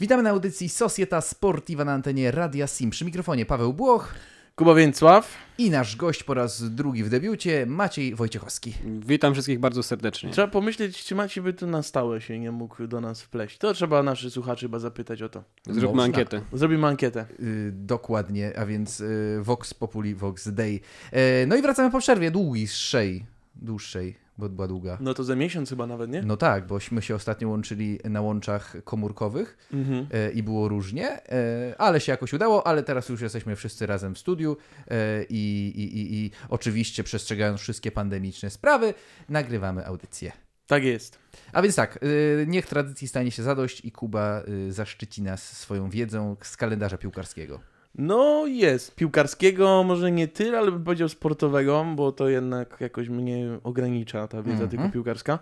Witamy na audycji Societa Sportiva na antenie Radia Sim. Przy mikrofonie Paweł Błoch Kuba Więcław. i nasz gość po raz drugi w debiucie Maciej Wojciechowski. Witam wszystkich bardzo serdecznie. Trzeba pomyśleć, czy Maciej by tu na stałe się nie mógł do nas wpleść. To trzeba naszych słuchaczy chyba zapytać o to. Zróbmy Można. ankietę. Zrobimy ankietę. Yy, dokładnie, a więc yy, Vox Populi, Vox Dei. Yy, no i wracamy po przerwie dłuższej, dłuższej, bo była długa. No to za miesiąc chyba nawet, nie? No tak, bośmy się ostatnio łączyli na łączach komórkowych Mhm. e, i było różnie, e, ale się jakoś udało, ale teraz już jesteśmy wszyscy razem w studiu e, i, i, i, i oczywiście przestrzegając wszystkie pandemiczne sprawy, nagrywamy audycję. Tak jest. A więc tak, niech tradycji stanie się zadość i Kuba zaszczyci nas swoją wiedzą z kalendarza piłkarskiego. No jest. Piłkarskiego może nie tyle, ale bym powiedział sportowego, bo to jednak jakoś mnie ogranicza ta wiedza Mhm. tylko piłkarska.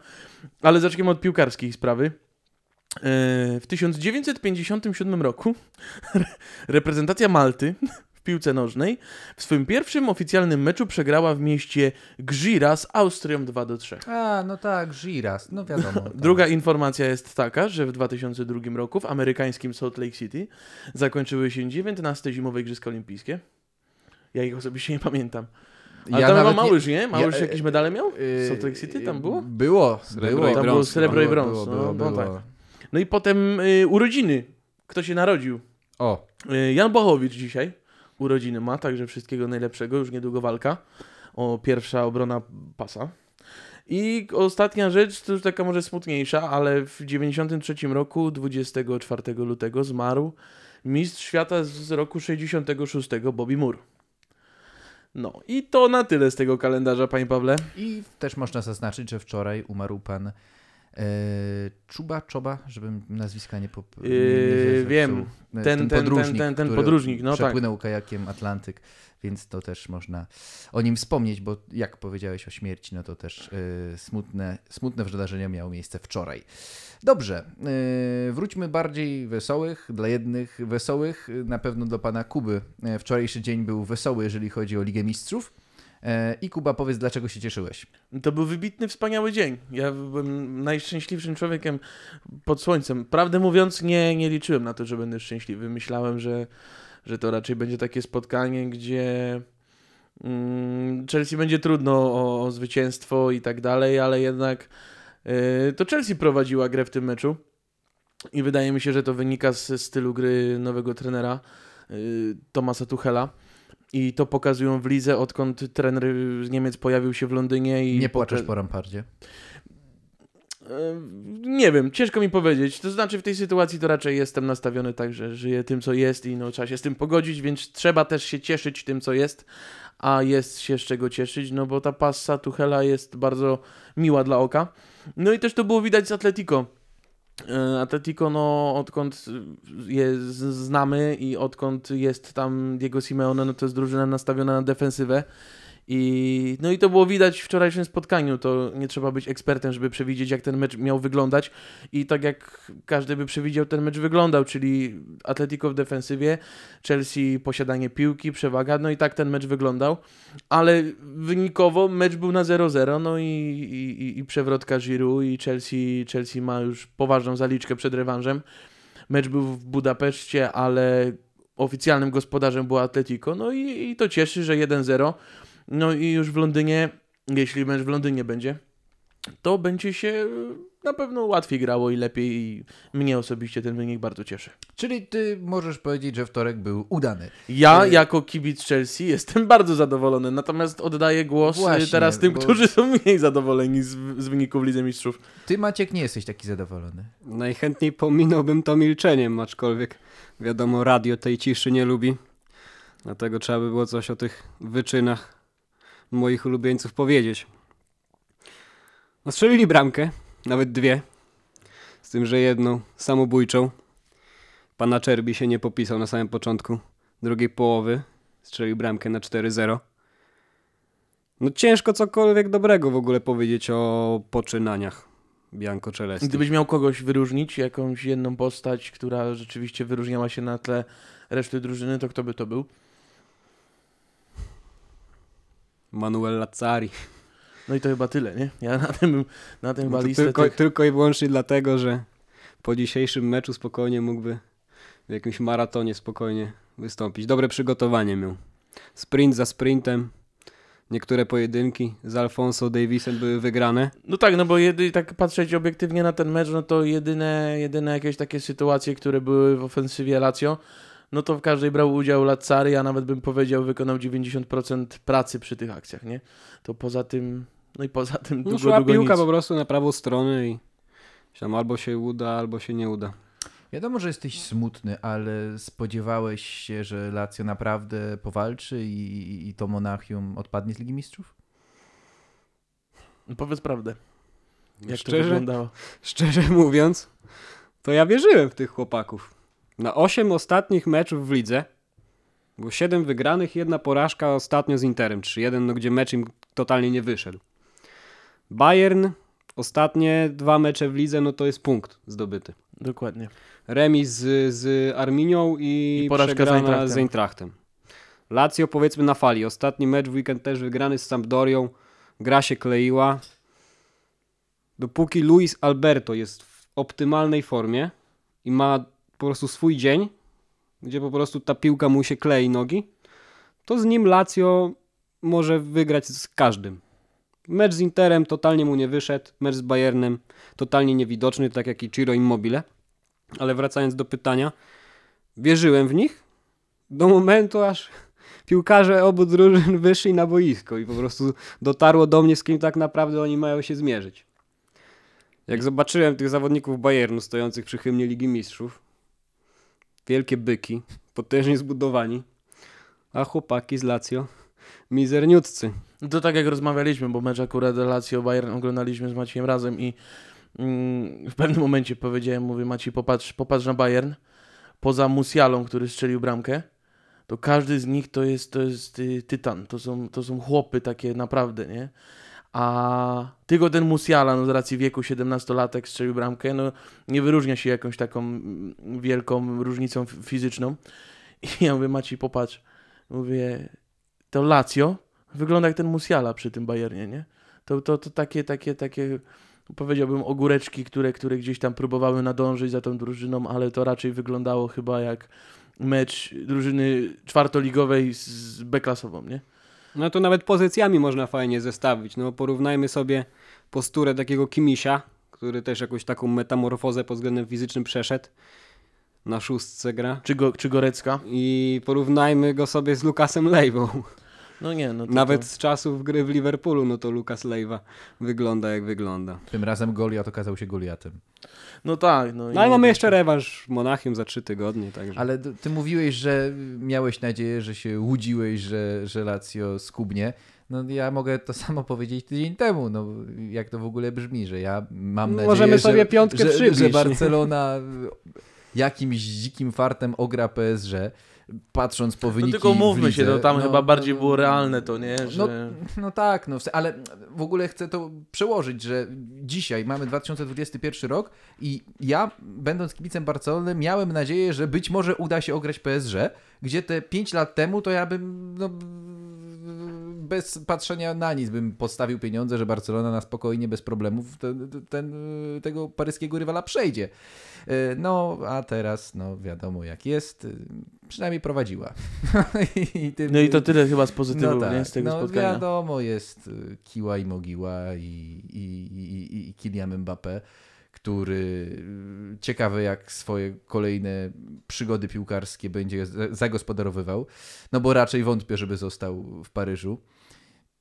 Ale zacznijmy od piłkarskiej sprawy. E, W 1957 roku reprezentacja Malty piłce nożnej w swoim pierwszym oficjalnym meczu przegrała w mieście Gżira z Austrią 2 do 3. A, no tak, Giras, no wiadomo. tak. Druga informacja jest taka, że w 2002 roku w amerykańskim Salt Lake City zakończyły się 19 zimowe Igrzyska Olimpijskie. Ja ich osobiście nie pamiętam. Ale tam chyba Małysz, nie? Małysz ja- jakieś medale miał? y, Salt Lake City tam było? Było, Srebro było. i Tam było srebro i Było, brąz. było, no, było, no tak. No i potem y, urodziny. Kto się narodził? O, Y, Jan Bochowicz dzisiaj urodziny ma, także wszystkiego najlepszego. Już niedługo walka o pierwsza obrona pasa. I ostatnia rzecz, to już taka może smutniejsza, ale w 93 roku, 24 lutego zmarł mistrz świata z roku 66, Bobby Moore. No i to na tyle z tego kalendarza, panie Pawle. I też można zaznaczyć, że wczoraj umarł pan Czuba Czoba, żebym nazwiska nie, pop, nie, nie Yy, wiem. E, Ten- ten- ten- ten- ten który podróżnik, no tak. przepłynął kajakiem Atlantyk, więc to też można o nim wspomnieć, bo jak powiedziałeś o śmierci, no to też e, smutne, smutne wydarzenia miało miejsce wczoraj. Dobrze, e, wróćmy bardziej wesołych, dla jednych wesołych, e, na pewno dla pana Kuby. E, wczorajszy dzień był wesoły, jeżeli chodzi o Ligę Mistrzów. E, I Kuba, powiedz, dlaczego się cieszyłeś? To był wybitny, wspaniały dzień. Ja byłem najszczęśliwszym człowiekiem pod słońcem. Prawdę mówiąc, nie, nie liczyłem na to, że będę szczęśliwy. Myślałem, że, że to raczej będzie takie spotkanie, gdzie mm, Chelsea będzie trudno o, o zwycięstwo i tak dalej, ale jednak y, to Chelsea prowadziła grę w tym meczu. I wydaje mi się, że to wynika z stylu gry nowego trenera y, Tomasa Tuchela. I to pokazują w lidze, odkąd trener z Niemiec pojawił się w Londynie. i Nie płaczesz po rampardzie. Nie wiem, ciężko mi powiedzieć. To znaczy, w tej sytuacji to raczej jestem nastawiony tak, że żyję tym, co jest i no, trzeba się z tym pogodzić, więc trzeba też się cieszyć tym, co jest, a jest się z czego cieszyć, no bo ta passa Tuchela jest bardzo miła dla oka. No i też to było widać z Atletico. E, Atletico, no odkąd je znamy i odkąd jest tam Diego Simeone, no to jest drużyna nastawiona na defensywę. I, no i to było widać w wczorajszym spotkaniu. To nie trzeba być ekspertem, żeby przewidzieć, jak ten mecz miał wyglądać. I tak jak każdy by przewidział, ten mecz wyglądał, czyli Atletico w defensywie, Chelsea posiadanie piłki, przewaga. No i tak ten mecz wyglądał. Ale wynikowo mecz był na 0-0. No i, i, i- przewrotka Giroud i Chelsea, Chelsea ma już poważną zaliczkę przed rewanżem. Mecz był w Budapeszcie, ale oficjalnym gospodarzem było Atletico. No i, i to cieszy, że 1-0. No i już w Londynie, jeśli mecz w Londynie będzie, to będzie się na pewno łatwiej grało i lepiej i mnie osobiście ten wynik bardzo cieszy. Czyli ty możesz powiedzieć, że wtorek był udany. Ja Y- jako kibic Chelsea jestem bardzo zadowolony, natomiast oddaję głos e, Właśnie, teraz tym, bo- którzy są mniej zadowoleni z, z wyników Lidze Mistrzów. Ty, Maciek, nie jesteś taki zadowolony. Najchętniej pominąłbym to milczeniem, aczkolwiek wiadomo, radio tej ciszy nie lubi. Dlatego trzeba by było coś o tych wyczynach moich ulubieńców powiedzieć. No strzelili bramkę, nawet dwie. Z tym, że jedną samobójczą. Pana Czerbi się nie popisał na samym początku drugiej połowy. Strzelił bramkę na 4-0. No ciężko cokolwiek dobrego w ogóle powiedzieć o poczynaniach Bianco Celesti. Gdybyś miał kogoś wyróżnić, jakąś jedną postać, która rzeczywiście wyróżniała się na tle reszty drużyny, to kto by to był? Manuel Lazzari. No i to chyba tyle, nie? Ja na tym, na tym No chyba to listę tylko, tych... tylko i wyłącznie dlatego, że po dzisiejszym meczu spokojnie mógłby w jakimś maratonie spokojnie wystąpić. Dobre przygotowanie miał. Sprint za sprintem. Niektóre pojedynki z Alfonso Davisem były wygrane. No tak, no bo jedy, tak patrzeć obiektywnie na ten mecz, no to jedyne, jedyne jakieś takie sytuacje, które były w ofensywie Lazio, no to w każdej brał udział Lazzari, a nawet bym powiedział wykonał 90% pracy przy tych akcjach, nie? To poza tym, no i poza tym No, długo, szła długo piłka nic. po prostu na prawą stronę i tam albo się uda, albo się nie uda. Wiadomo, że jesteś smutny, ale spodziewałeś się, że Lazio naprawdę powalczy i, i to Monachium odpadnie z Ligi Mistrzów? No Powiedz prawdę, jak to szczerze, wyglądało. szczerze mówiąc, to ja wierzyłem w tych chłopaków. Na 8 ostatnich meczów w lidze było 7 wygranych, jedna porażka ostatnio z Interem 3-1, no gdzie mecz im totalnie nie wyszedł. Bayern, ostatnie dwa mecze w lidze, no to jest punkt zdobyty. Dokładnie. Remis z, z Arminią i, I porażka z Eintrachtem. z Eintrachtem. Lazio powiedzmy na fali. Ostatni mecz w weekend też wygrany z Sampdorią. Gra się kleiła. Dopóki Luis Alberto jest w optymalnej formie i ma po prostu swój dzień, gdzie po prostu ta piłka mu się klei nogi, to z nim Lazio może wygrać z każdym. Mecz z Interem totalnie mu nie wyszedł, mecz z Bayernem totalnie niewidoczny, tak jak i Ciro Immobile. Ale wracając do pytania, wierzyłem w nich do momentu, aż piłkarze obu drużyn wyszli na boisko i po prostu dotarło do mnie, z kim tak naprawdę oni mają się zmierzyć. Jak zobaczyłem tych zawodników Bayernu stojących przy hymnie Ligi Mistrzów, wielkie byki, potężnie zbudowani, a chłopaki z Lazio mizerniutcy. No to tak jak rozmawialiśmy, bo mecz akurat Lazio Bayern oglądaliśmy z Maciejem razem i mm, w pewnym momencie powiedziałem, mówię Maciej, popatrz, popatrz na Bayern, poza Musialą, który strzelił bramkę, to każdy z nich to jest, to jest y, tytan, to są, to są chłopy takie naprawdę, nie? A tylko ten Musiala, no z racji wieku 17-latek strzelił bramkę, no nie wyróżnia się jakąś taką mm, wielką różnicą fizyczną. I ja mówię, Maciej, popatrz, mówię, to Lazio wygląda jak ten Musiala przy tym Bayernie, nie? To, to, to takie, takie, takie, powiedziałbym, ogóreczki, które, które gdzieś tam próbowały nadążyć za tą drużyną, ale to raczej wyglądało chyba jak mecz drużyny czwartoligowej z B-klasową, nie? No to nawet pozycjami można fajnie zestawić. No porównajmy sobie posturę takiego Kimisia, który też jakąś taką metamorfozę pod względem fizycznym przeszedł. Na szóstce gra. Czy, go, czy Gorecka? I porównajmy go sobie z Lukasem Lejwą. No nie, no to, Nawet to... z czasów gry w Liverpoolu, no to Lukas Lejwa wygląda jak wygląda. Tym razem Goliat okazał się Goliatem. No tak, no. i No ale mamy jeszcze rewanż w Monachium za trzy tygodnie, także. Ale ty mówiłeś, że miałeś nadzieję, że się łudziłeś, że, że Lazio skubnie. No ja mogę to samo powiedzieć tydzień temu, no jak to w ogóle brzmi, że ja mam nadzieję, Możemy że, sobie piątkę że, przybić, że nie? Barcelona jakimś dzikim fartem ogra PSG, patrząc po No wyniki tylko w mówmy się, lidze. no tam No, chyba no, bardziej no, było realne to, nie? Że... No, no tak, no, ale w ogóle chcę to przełożyć, że dzisiaj mamy 2021 rok i ja, będąc kibicem Barcelony, miałem nadzieję, że być może uda się ograć PSG, gdzie te 5 lat temu to ja bym no, bez patrzenia na nic bym podstawił pieniądze, że Barcelona na spokojnie, bez problemów ten, ten, tego paryskiego rywala przejdzie. E, No, a teraz, no wiadomo jak jest, przynajmniej prowadziła. I tym- No i to tyle chyba z pozytywów, no tak? Z tego no spotkania. wiadomo, jest y, kiła i mogiła i, i, i, i Kylian Mbappé, który y, ciekawe jak swoje kolejne przygody piłkarskie będzie za- zagospodarowywał, no bo raczej wątpię, żeby został w Paryżu.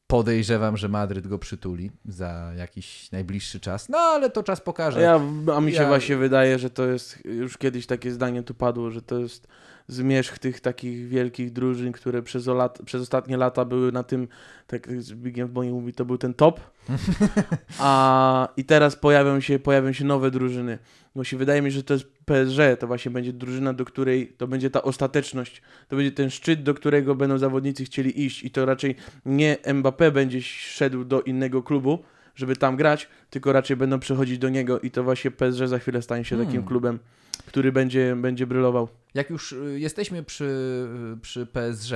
Podejrzewam, że Madryt go przytuli za jakiś najbliższy czas, no ale to czas pokaże. Ja, a mi się Ja- właśnie wydaje, że to jest, już kiedyś takie zdanie tu padło, że to jest zmierzch tych takich wielkich drużyn, które przez, lat, przez ostatnie lata były na tym, tak jak Zbigniew Boni mówi, to był ten top, a i teraz pojawią się, pojawią się nowe drużyny. Właśnie wydaje mi się, że to jest PSG, to właśnie będzie drużyna, do której to będzie ta ostateczność, to będzie ten szczyt, do którego będą zawodnicy chcieli iść i to raczej nie Mbappé będzie szedł do innego klubu, żeby tam grać, tylko raczej będą przechodzić do niego i to właśnie PSG za chwilę stanie się takim Hmm. klubem, który będzie, będzie brylował. Jak już y, jesteśmy przy, przy PSG,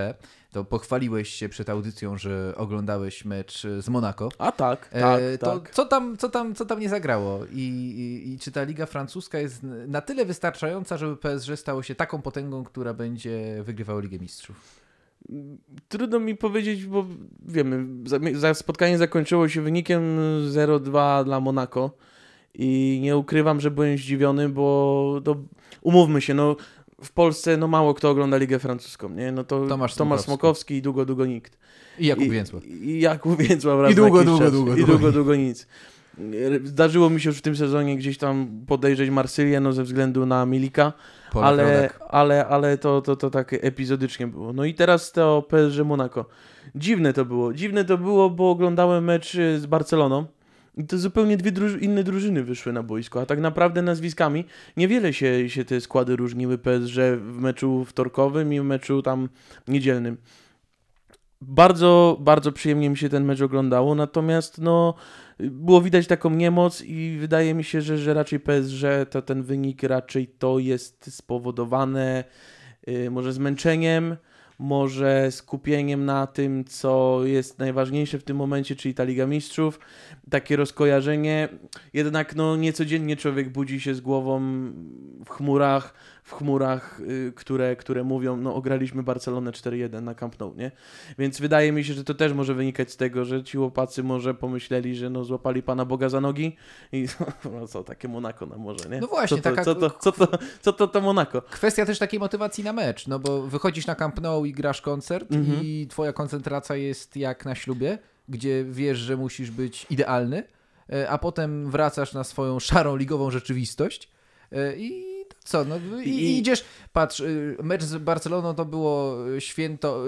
to pochwaliłeś się przed audycją, że oglądałeś mecz z Monaco. A tak, E, tak, to tak. co tam, co, tam, co tam nie zagrało? I, i, I czy ta liga francuska jest na tyle wystarczająca, żeby PSG stało się taką potęgą, która będzie wygrywała Ligę Mistrzów? Trudno mi powiedzieć, bo wiemy, spotkanie zakończyło się wynikiem 0-2 dla Monaco i nie ukrywam, że byłem zdziwiony, bo to, umówmy się, no w Polsce no mało kto ogląda Ligę Francuską, nie? No to Tomasz Tomasz Smokowski. I długo, długo nikt. I Jakub I, Więcław. I Jakub Więcław I długo, długo, czas. długo, I długo długo, nic. Zdarzyło mi się już w tym sezonie gdzieś tam podejrzeć Marsylię, no ze względu na Milika, Polak, ale, ale, ale to, to, to tak epizodycznie było. No i teraz to PSG Monaco. Dziwne to było. Dziwne to było, bo oglądałem mecz y, z Barceloną i to zupełnie dwie druż- inne drużyny wyszły na boisko, a tak naprawdę nazwiskami niewiele się, się te składy różniły PSG w meczu wtorkowym i w meczu tam niedzielnym. Bardzo, bardzo przyjemnie mi się ten mecz oglądało, natomiast no, było widać taką niemoc i wydaje mi się, że, że raczej PSG to ten wynik raczej to jest spowodowane y, może zmęczeniem, może skupieniem na tym, co jest najważniejsze w tym momencie, czyli ta Liga Mistrzów, takie rozkojarzenie. Jednak no, niecodziennie człowiek budzi się z głową w chmurach, w chmurach, y, które, które mówią, no ograliśmy Barcelonę 4-1 na Camp Nou, nie? Więc wydaje mi się, że to też może wynikać z tego, że ci łopacy może pomyśleli, że no złapali Pana Boga za nogi i no co, takie Monako na morze, nie? No właśnie, co to, taka- co, to, co, to, co to to Monako? Kwestia też takiej motywacji na mecz, no bo wychodzisz na Camp Nou i grasz koncert Mhm. i twoja koncentracja jest jak na ślubie, gdzie wiesz, że musisz być idealny, e, a potem wracasz na swoją szarą ligową rzeczywistość e, i co, no i, i idziesz, patrz, y, mecz z Barceloną to było święto,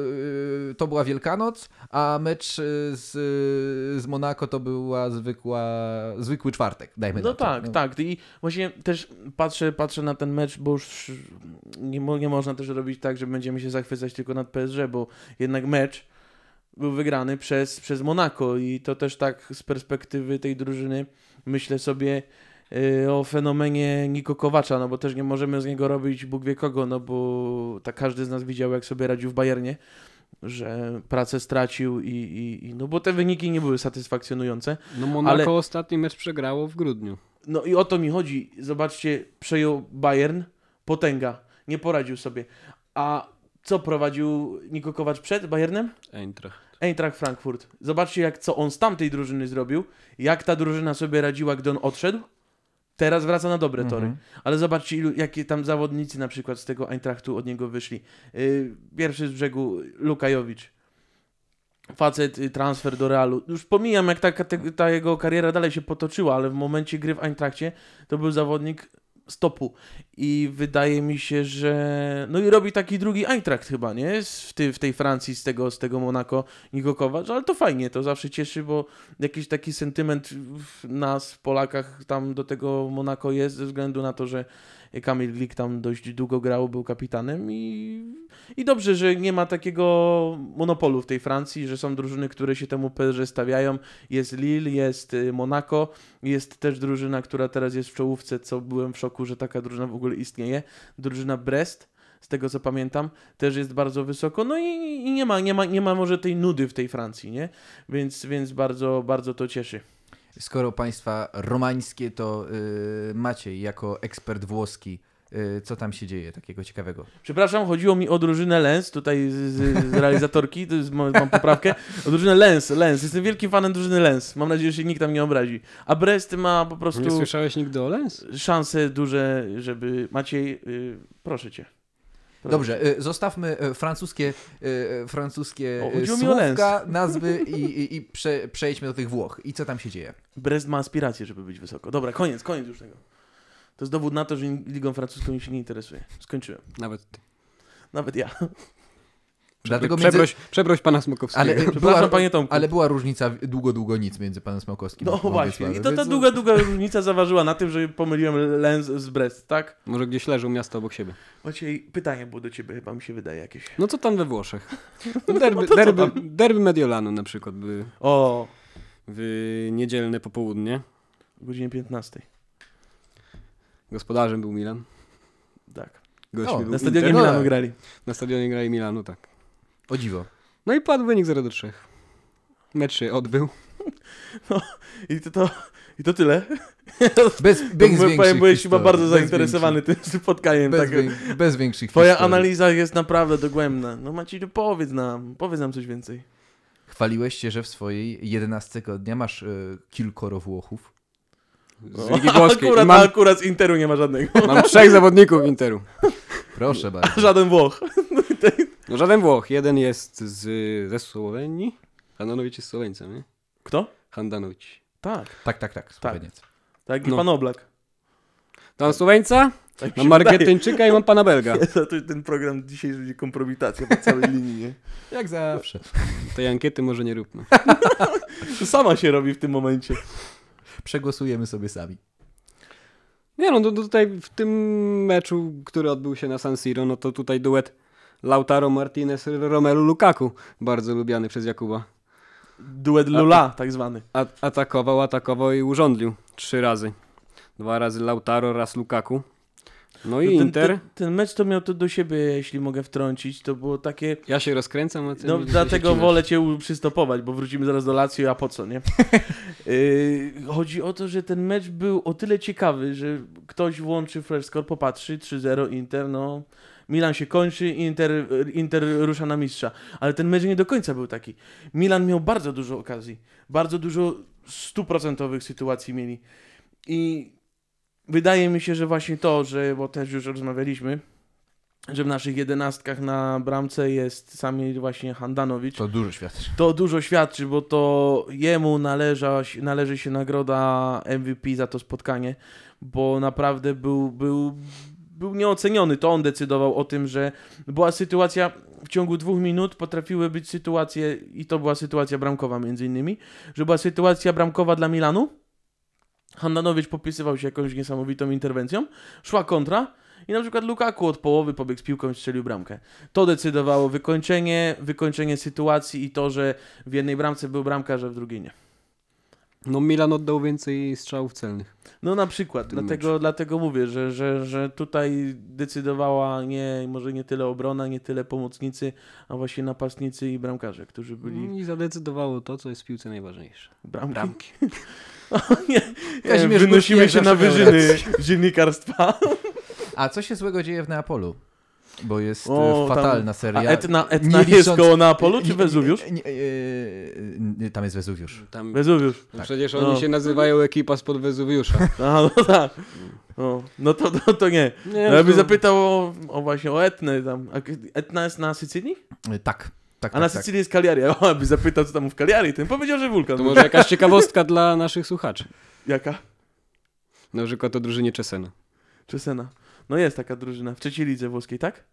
y, to była Wielkanoc, a mecz y, z, z Monako to była zwykła, zwykły czwartek, dajmy No na to. tak, tak. I właśnie też patrzę, patrzę na ten mecz, bo już nie, nie można też robić tak, że będziemy się zachwycać tylko nad PSG, bo jednak mecz był wygrany przez, przez Monako i to też tak z perspektywy tej drużyny myślę sobie o fenomenie Niko Kowacza, no bo też nie możemy z niego robić Bóg wie kogo, no bo tak każdy z nas widział, jak sobie radził w Bayernie, że pracę stracił i, i, i no bo te wyniki nie były satysfakcjonujące. No Monaco Ale- ostatni mecz przegrało w grudniu. No i o to mi chodzi. Zobaczcie, przejął Bayern, potęga, nie poradził sobie. A co prowadził Niko Kowacz przed Bayernem? Eintracht. Eintracht Frankfurt. Zobaczcie, jak co on z tamtej drużyny zrobił, jak ta drużyna sobie radziła, gdy on odszedł. Teraz wraca na dobre tory. Mhm. Ale zobaczcie, ilu, jakie tam zawodnicy na przykład z tego Eintrachtu od niego wyszli. Yy, pierwszy z brzegu Lukajowicz. Facet, y, transfer do Realu. Już pomijam, jak ta, ta, ta jego kariera dalej się potoczyła, ale w momencie gry w Eintrachcie to był zawodnik stopu. I wydaje mi się, że... No i robi taki drugi Eintracht chyba, nie? W, ty, w tej Francji, z tego, z tego Monako Niko Kowacz, ale to fajnie, to zawsze cieszy, bo jakiś taki sentyment w nas, Polakach, tam do tego Monako jest, ze względu na to, że Kamil Glik tam dość długo grał, był kapitanem i, i dobrze, że nie ma takiego monopolu w tej Francji, że są drużyny, które się temu PSG stawiają. Jest Lille, jest y, Monaco, jest też drużyna, która teraz jest w czołówce, co byłem w szoku, że taka drużyna w ogóle istnieje. Drużyna Brest, z tego co pamiętam, też jest bardzo wysoko. No i, i nie, ma, nie, ma, nie ma może tej nudy w tej Francji, nie? Więc, więc bardzo, bardzo to cieszy. Skoro państwa romańskie, to y, Maciej, jako ekspert włoski, co tam się dzieje takiego ciekawego? Przepraszam, chodziło mi o drużynę Lens, tutaj z, z, z realizatorki, to jest, mam, mam poprawkę, o drużynę Lens, Lens, jestem wielkim fanem drużyny Lens, mam nadzieję, że się nikt tam nie obrazi. A Brest ma po Nie prostu słyszałeś nigdy o Lens? szanse duże, żeby, Maciej, y, proszę Cię. Dobrze, y, zostawmy y, francuskie, y, y, francuskie O, y, słówka, nazwy i, i, i prze, przejdźmy do tych Włoch. I co tam się dzieje? Brest ma aspiracje, żeby być wysoko. Dobra, koniec, koniec już tego. To jest dowód na to, że Ligą Francuską się nie interesuje. Skończyłem. Nawet ty. Nawet ja. Dlatego między, Przeproś, przeproś pana Smokowskiego. ale, była, panie Tomku. ale była różnica długo, długo nic między panem Smałkowskim No właśnie. I to ta długa, długa różnica zaważyła na tym, że pomyliłem Lens z Brest, tak? Może gdzieś leżą miasto obok siebie. Maciej, pytanie było do ciebie, chyba mi się wydaje jakieś. No co tam we Włoszech? No derby, No derby, derby Mediolanu na przykład były O, w niedzielne popołudnie. o godzinie 15. Gospodarzem był Milan. Tak. Gośćmi O, był Na stadionie Inter. Milanu grali. Na stadionie grali Milanu, tak. O dziwo. No i padł wynik 0 do 3. Mecz się odbył. I to, to, i to tyle. Bez, bez większych powiem, byłeś chyba bardzo zainteresowany tym spotkaniem. Bez, Tak. wię- bez większych Twoja historii. analiza jest naprawdę dogłębna. No Maciej, no powiedz nam, powiedz nam coś więcej. Chwaliłeś się, że w swojej 11 dnia masz y, kilkoro Włochów. Z Ligi Włoskiej. Akurat, mam, akurat z Interu nie ma żadnego. mam trzech zawodników Interu. Proszę bardzo. Żaden Włoch. No żaden Włoch. Jeden jest z, ze Słowenii. Handanowicz jest Słoweńcem, nie? Kto? Handanowicz. Tak, Tak, tak, tak. Słoweniec. tak i No. pan Oblak. Mam Słoweńca, Tak mam. Argentyńczyka i mam pana Belga. To, to ten program dzisiaj będzie kompromitacja po całej linii, nie? Jak zawsze. Tej ankiety może nie róbmy. To sama się robi w tym momencie. Przegłosujemy sobie sami. Nie no, to tutaj w tym meczu, który odbył się na San Siro, no to tutaj duet Lautaro Martinez, Romelu Lukaku, bardzo lubiany przez Jakuba. Duet Lula, tak zwany. A atakował, atakował i urządlił trzy razy. Dwa razy Lautaro, raz Lukaku. No i No ten, Inter. Ten, ten mecz to miał to do siebie, jeśli mogę wtrącić. To było takie. Ja się rozkręcam, a ty No dlatego wolę cię przystopować, bo wrócimy zaraz do Lazio, a po co, nie? Yy, chodzi o to, że ten mecz był o tyle ciekawy, że ktoś włączy Flash Score, popatrzy, 3-0 Inter, no... Milan się kończy, Inter, Inter rusza na mistrza. Ale ten mecz nie do końca był taki. Milan miał bardzo dużo okazji. Bardzo dużo stuprocentowych sytuacji mieli. I wydaje mi się, że właśnie to, że, bo też już rozmawialiśmy, że w naszych jedenastkach na bramce jest sami właśnie Handanowicz. To dużo świadczy. To dużo świadczy, bo to jemu należa, należy się nagroda MVP za to spotkanie, bo naprawdę był, był, był nieoceniony. To on decydował o tym, że była sytuacja w ciągu dwóch minut, potrafiły być sytuacje, i to była sytuacja bramkowa między innymi, że była sytuacja bramkowa dla Milanu. Handanowicz popisywał się jakąś niesamowitą interwencją, szła kontra i na przykład Lukaku od połowy pobiegł z piłką i strzelił bramkę. To decydowało wykończenie, wykończenie sytuacji i to, że w jednej bramce był bramkarz, a w drugiej nie. No Milan oddał więcej strzałów celnych. No na przykład, dlatego, dlatego mówię, że, że, że tutaj decydowała nie, może nie tyle obrona, nie tyle pomocnicy, a właśnie napastnicy i bramkarze, którzy byli I zadecydowało to, co jest w piłce najważniejsze. bramki. Bramki. O, nie, nie, wynosimy się na wyżyny dziennikarstwa. A co się złego dzieje w Neapolu? Bo jest O, y, tam- fatalna A seria. Etna, Etna nie jest koło Neapolu czy Wezuwiusz? nie- nie- y, nie, Tam jest Wezuwiusz. Tam, Wezuwiusz. no przecież No. oni się nazywają ekipa spod Wezuwiusza. A, no tak. O, no to, to, to nie. Nie, No, ja bym zapytał o, o właśnie o Etnę tam. A Etna jest na Sycylii? Y, Tak, tak, A na tak, tak. Sycylii jest Cagliari. O, ja bym zapytał, co tam w Cagliari. Ten powiedział, że wulkan. To może jakaś ciekawostka dla naszych słuchaczy. Jaka? Na przykład o drużynie Czesena. Czesena. No jest taka drużyna w trzeciej lidze włoskiej, tak?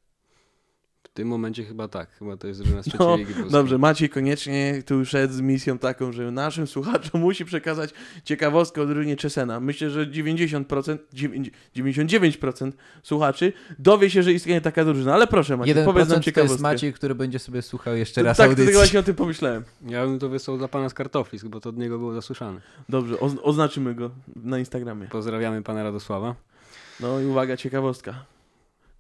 W tym momencie chyba tak. Chyba to jest drużyna z trzeciej No, ligi włoskiej. Dobrze, Maciej koniecznie tu szedł z misją taką, że naszym słuchaczom musi przekazać ciekawostkę o drużynie Czesena. Myślę, że 90%, 9 99% słuchaczy dowie się, że istnieje taka drużyna. Ale proszę Maciej, Jeden powiedz nam procent to ciekawostkę. jest Maciej, który będzie sobie słuchał jeszcze To raz tak, audycji. tego właśnie o tym pomyślałem. Ja bym to wysłał dla pana z kartoflisk, bo to od niego było zasłyszane. Dobrze, oz- oznaczymy go na Instagramie. Pozdrawiamy pana Radosława. No i uwaga, ciekawostka.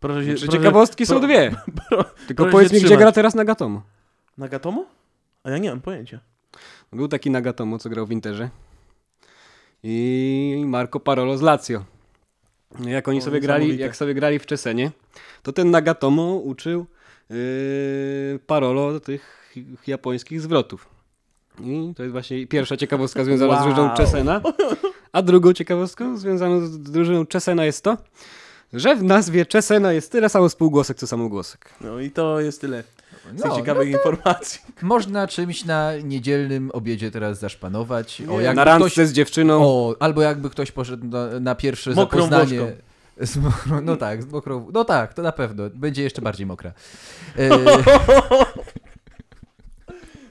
Proszę się, Czy proszę, ciekawostki są pro- dwie. pro- Tylko powiedz mi, gdzie gra teraz Nagatomo. Nagatomo? A ja nie mam pojęcia. Był taki Nagatomo, co grał w Interze. I Marco Parolo z Lazio. Jak oni O, sobie grali, jak sobie grali w Czesenie, to ten Nagatomo uczył yy, Parolo tych japońskich zwrotów. I to jest właśnie pierwsza ciekawostka związana z Wow. drużyną Czesena. A drugą ciekawostką związaną z drużyną Czesena jest to, że w nazwie Czesena jest tyle samo spółgłosek, co samogłosek. No i to jest tyle z tych No, ciekawych informacji. Można czymś na niedzielnym obiedzie teraz zaszpanować. O, jakby Na randce ktoś, z dziewczyną. o, albo jakby ktoś poszedł na, na pierwsze Mokrą zapoznanie. Mokrą, no tak, z mokrą, no tak, to na pewno. Będzie jeszcze bardziej mokra. E,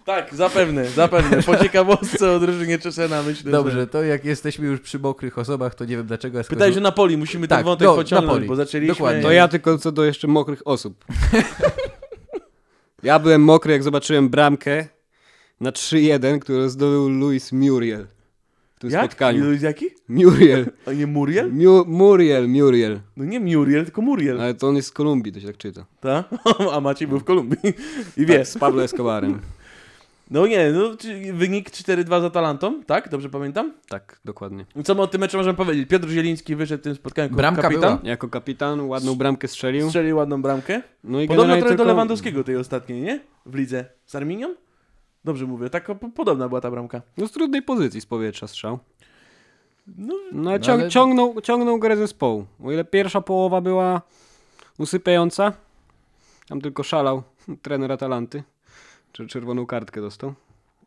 Tak, zapewne, zapewne. Po ciekawostce o drużynie Czesena myślę, dobrze, że... to jak jesteśmy już przy mokrych osobach, to nie wiem dlaczego ja Pytaj, że Napoli, musimy ten Tak, wątek do- pociągnąć, Napoli. bo zaczęliśmy... Dokładnie. To ja tylko co do jeszcze mokrych osób. ja byłem mokry, jak zobaczyłem bramkę na 3-1, którą zdobył Luis Muriel. w tym Jak? spotkaniu. Luis jaki? Muriel. A nie Muriel? Miu- Muriel, Muriel. No nie Muriel, tylko Muriel. Ale to on jest z Kolumbii, to się tak czyta. Ta? A Maciej był w Kolumbii. I wie. Tak, z Pablo Escobarem. No nie, no, czy- wynik 4-2 z Atalantą, tak? Dobrze pamiętam? Tak, dokładnie. Co my o tym meczu możemy powiedzieć? Piotr Zieliński wyszedł w tym spotkaniu jako Bramka kapitan. była. Jako kapitan ładną bramkę strzelił. Strzelił ładną bramkę. No i Podobno generalnie trochę do tylko- Lewandowskiego tej ostatniej, nie? W lidze z Arminią? Dobrze mówię, tak po- podobna była ta bramka. No z trudnej pozycji z powietrza strzał. No, No, ale No, ciąg, ale- ciągnął, ciągnął grę zespołu. O ile pierwsza połowa była usypiająca, tam tylko szalał trener Atalanty. Czy czerwoną kartkę dostał.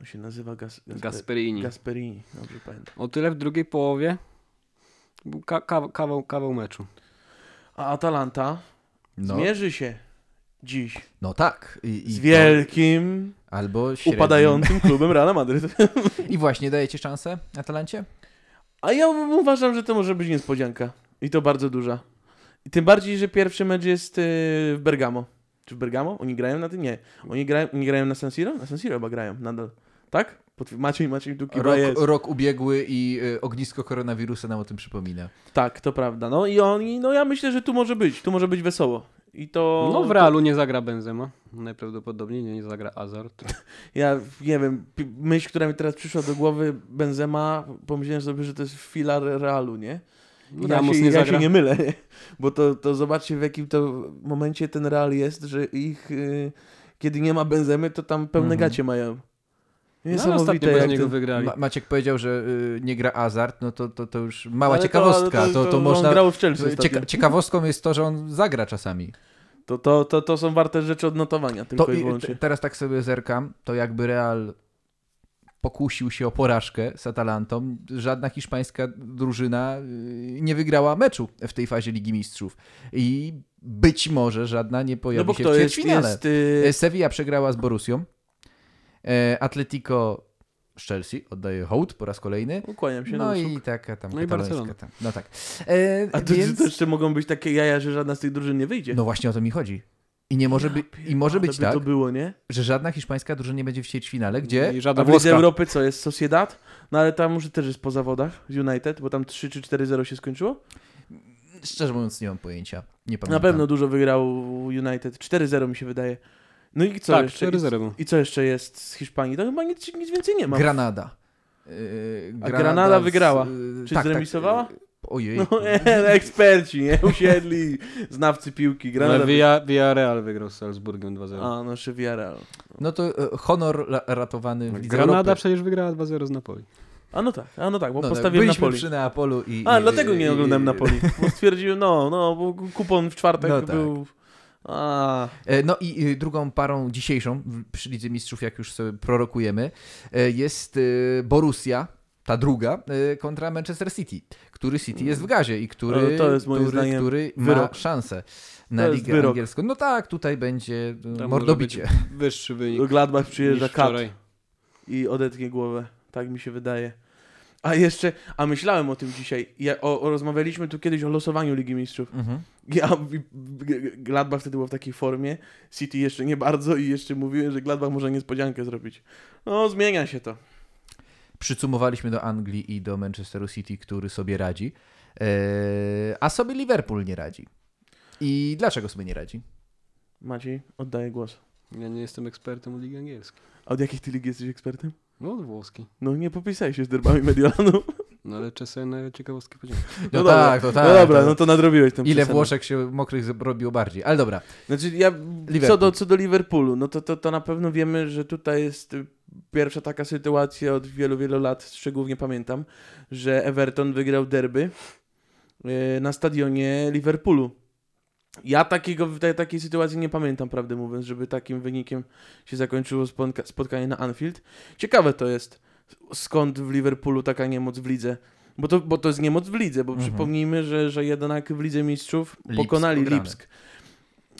on się nazywa Gas, Gasper, Gasperini. Gasperini, dobrze pamiętam. O tyle w drugiej połowie był ka kawał, kawał, kawał meczu. A Atalanta No, zmierzy się dziś no tak. I, i z to- wielkim, albo średnim. upadającym klubem Real Madryt. I właśnie dajecie szansę Atalancie? A ja uważam, że to może być niespodzianka. I to bardzo duża. I tym bardziej, że pierwszy mecz jest yy, w Bergamo. Czy w Bergamo? Oni grają na tym? Nie. Oni grają, oni grają na San Siro? Na San Siro chyba grają nadal. Tak? Potw- Maciej, Maciej tu kiwa Rok, jest. rok ubiegły i y, ognisko koronawirusa nam o tym przypomina. Tak, to prawda. No i oni, no ja myślę, że tu może być. Tu może być wesoło. I to... No w Realu nie zagra Benzema. Najprawdopodobniej nie, nie zagra Azard. Ja nie wiem, pi- myśl, która mi teraz przyszła do głowy, Benzema, pomyślałem sobie, że to jest filar Realu, nie? No, ja, Ramos się, nie ja się nie mylę, nie? bo to, to zobaczcie w jakim to momencie ten Real jest, że ich, y, kiedy nie ma Benzemy, to tam pełne Mhm. gacie mają. No, Niesamowite bez jak niego to... wygrali. Ma Maciek powiedział, że y, nie gra Azart, no to, to, to już mała Ale ciekawostka. To, to, on można. grał w Chelsea. Cieka ciekawostką jest to, że on zagra czasami. To, to, to, to są warte rzeczy odnotowania, tylko To, i wyłącznie. te- teraz tak sobie zerkam, to jakby Real pokusił się o porażkę z Atalantą, żadna hiszpańska drużyna y, nie wygrała meczu w tej fazie Ligi Mistrzów. I być może żadna nie No pojawi bo się w jest, ćwierćfinale. jest y, E, Sevilla przegrała z Borusią. E, Atletico z Chelsea, oddaje hołd po raz kolejny. ukłaniam się No na i taka tam No i Barcelona. tam. No tak. E, A to, więc... to jeszcze mogą być takie jaja, że żadna z tych drużyn nie wyjdzie. No właśnie o to mi chodzi. I nie może, by, i może być by tak, to było, nie? że żadna hiszpańska drużyna nie będzie w ćwierćfinale, gdzie I A żadna w Lidze. Europy co jest? Sociedad? No ale tam może też jest po zawodach z United, bo tam 3 czy 4-0 się skończyło? szczerze mówiąc nie mam pojęcia. Nie Na pamiętam. pewno dużo wygrał United. 4-0 mi się wydaje. No i co tak, jeszcze? 4-0 był. I co jeszcze jest z Hiszpanii? To chyba nic, nic więcej nie ma. Granada. Yy, A Granada z- wygrała? yy, Czy tak, zremisowała? Tak, yy, ojej. No nie, eksperci, nie? Usiedli, znawcy piłki. Granada Ale Villa, Villarreal wygrał z Salzburgiem 2-0. A, no jeszcze Villarreal. No to e, honor la- ratowany w Lidze Granada Europy. przecież wygrała 2-0 z Napoli. A no tak, a no tak, bo No, no, postawiłem byliśmy Napoli. przy Neapolu i... A, i- dlatego nie i- oglądałem i- Napoli. Bo stwierdziłem, no, no, bo kupon w czwartek No tak. był... A, E, No i y, drugą parą dzisiejszą w- przy Lidze Mistrzów, jak już sobie prorokujemy, e, jest y, Borussia, ta druga, y, kontra Manchester City, który City jest w gazie i który, Ale to jest moim który, zdaniem który ma wyrok. szansę na To Ligę. Angielską. No tak, tutaj będzie y, Tam może mordobicie. być Wyższy wynik do Gladbach przyjeżdża kat i odetnie głowę. Tak mi się wydaje. A jeszcze, a myślałem o tym dzisiaj. Ja, o, o, rozmawialiśmy tu kiedyś o losowaniu Ligi Mistrzów. Mhm. Ja, Gladbach wtedy był w takiej formie, City jeszcze nie bardzo i jeszcze mówiłem, że Gladbach może niespodziankę zrobić. No, zmienia się to. Przycumowaliśmy do Anglii i do Manchesteru City, który sobie radzi, e, a sobie Liverpool nie radzi. I dlaczego sobie nie radzi? Maciej, oddaję głos. Ja nie jestem ekspertem od Ligi Angielskiej. A od jakiej ty ligi jesteś ekspertem? No od włoskiej. No nie popisałeś się z derbami Mediolanu. No ale czasem na ciekawostki podziękuję. No, No dobra, tak, to tak. no dobra, to- no to nadrobiłeś tam Ile przesadę. Włoszek się mokrych robiło bardziej, ale dobra. Znaczy ja, co do, co do Liverpoolu, no to, to, to na pewno wiemy, że tutaj jest y, pierwsza taka sytuacja od wielu, wielu lat, szczególnie pamiętam, że Everton wygrał derby y, na stadionie Liverpoolu. Ja takiego, takiej sytuacji nie pamiętam, prawdę mówiąc, żeby takim wynikiem się zakończyło spotka- spotkanie na Anfield. Ciekawe to jest, skąd w Liverpoolu taka niemoc w lidze. Bo to, bo to jest niemoc w lidze, bo Mhm. przypomnijmy, że, że jednak w Lidze Mistrzów Lipsk pokonali ograny. Lipsk.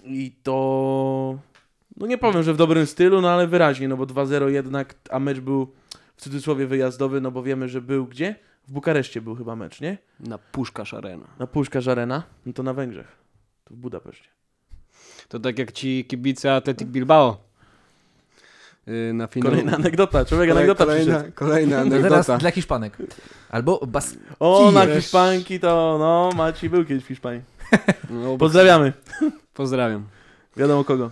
I to, no nie powiem, że w dobrym stylu, no ale wyraźnie, no bo 2-0 jednak, a mecz był w cudzysłowie wyjazdowy, no bo wiemy, że był gdzie? W Bukareszcie był chyba mecz, nie? Na Puszkarz Arena. Na Puszkarz Arena, no to na Węgrzech. To w Budapeszcie. To tak jak ci kibice Atletic Bilbao. Y, na finał. Kolejna anegdota, człowiek Kolej- anegdota kolejna, przyszedł. kolejna Teraz anegdota. dla Hiszpanek. Albo bas... O, na. Hiszpanki to, no, Maciej był kiedyś w Hiszpanii. No, Pozdrawiamy. Pozdrawiam. Wiadomo kogo.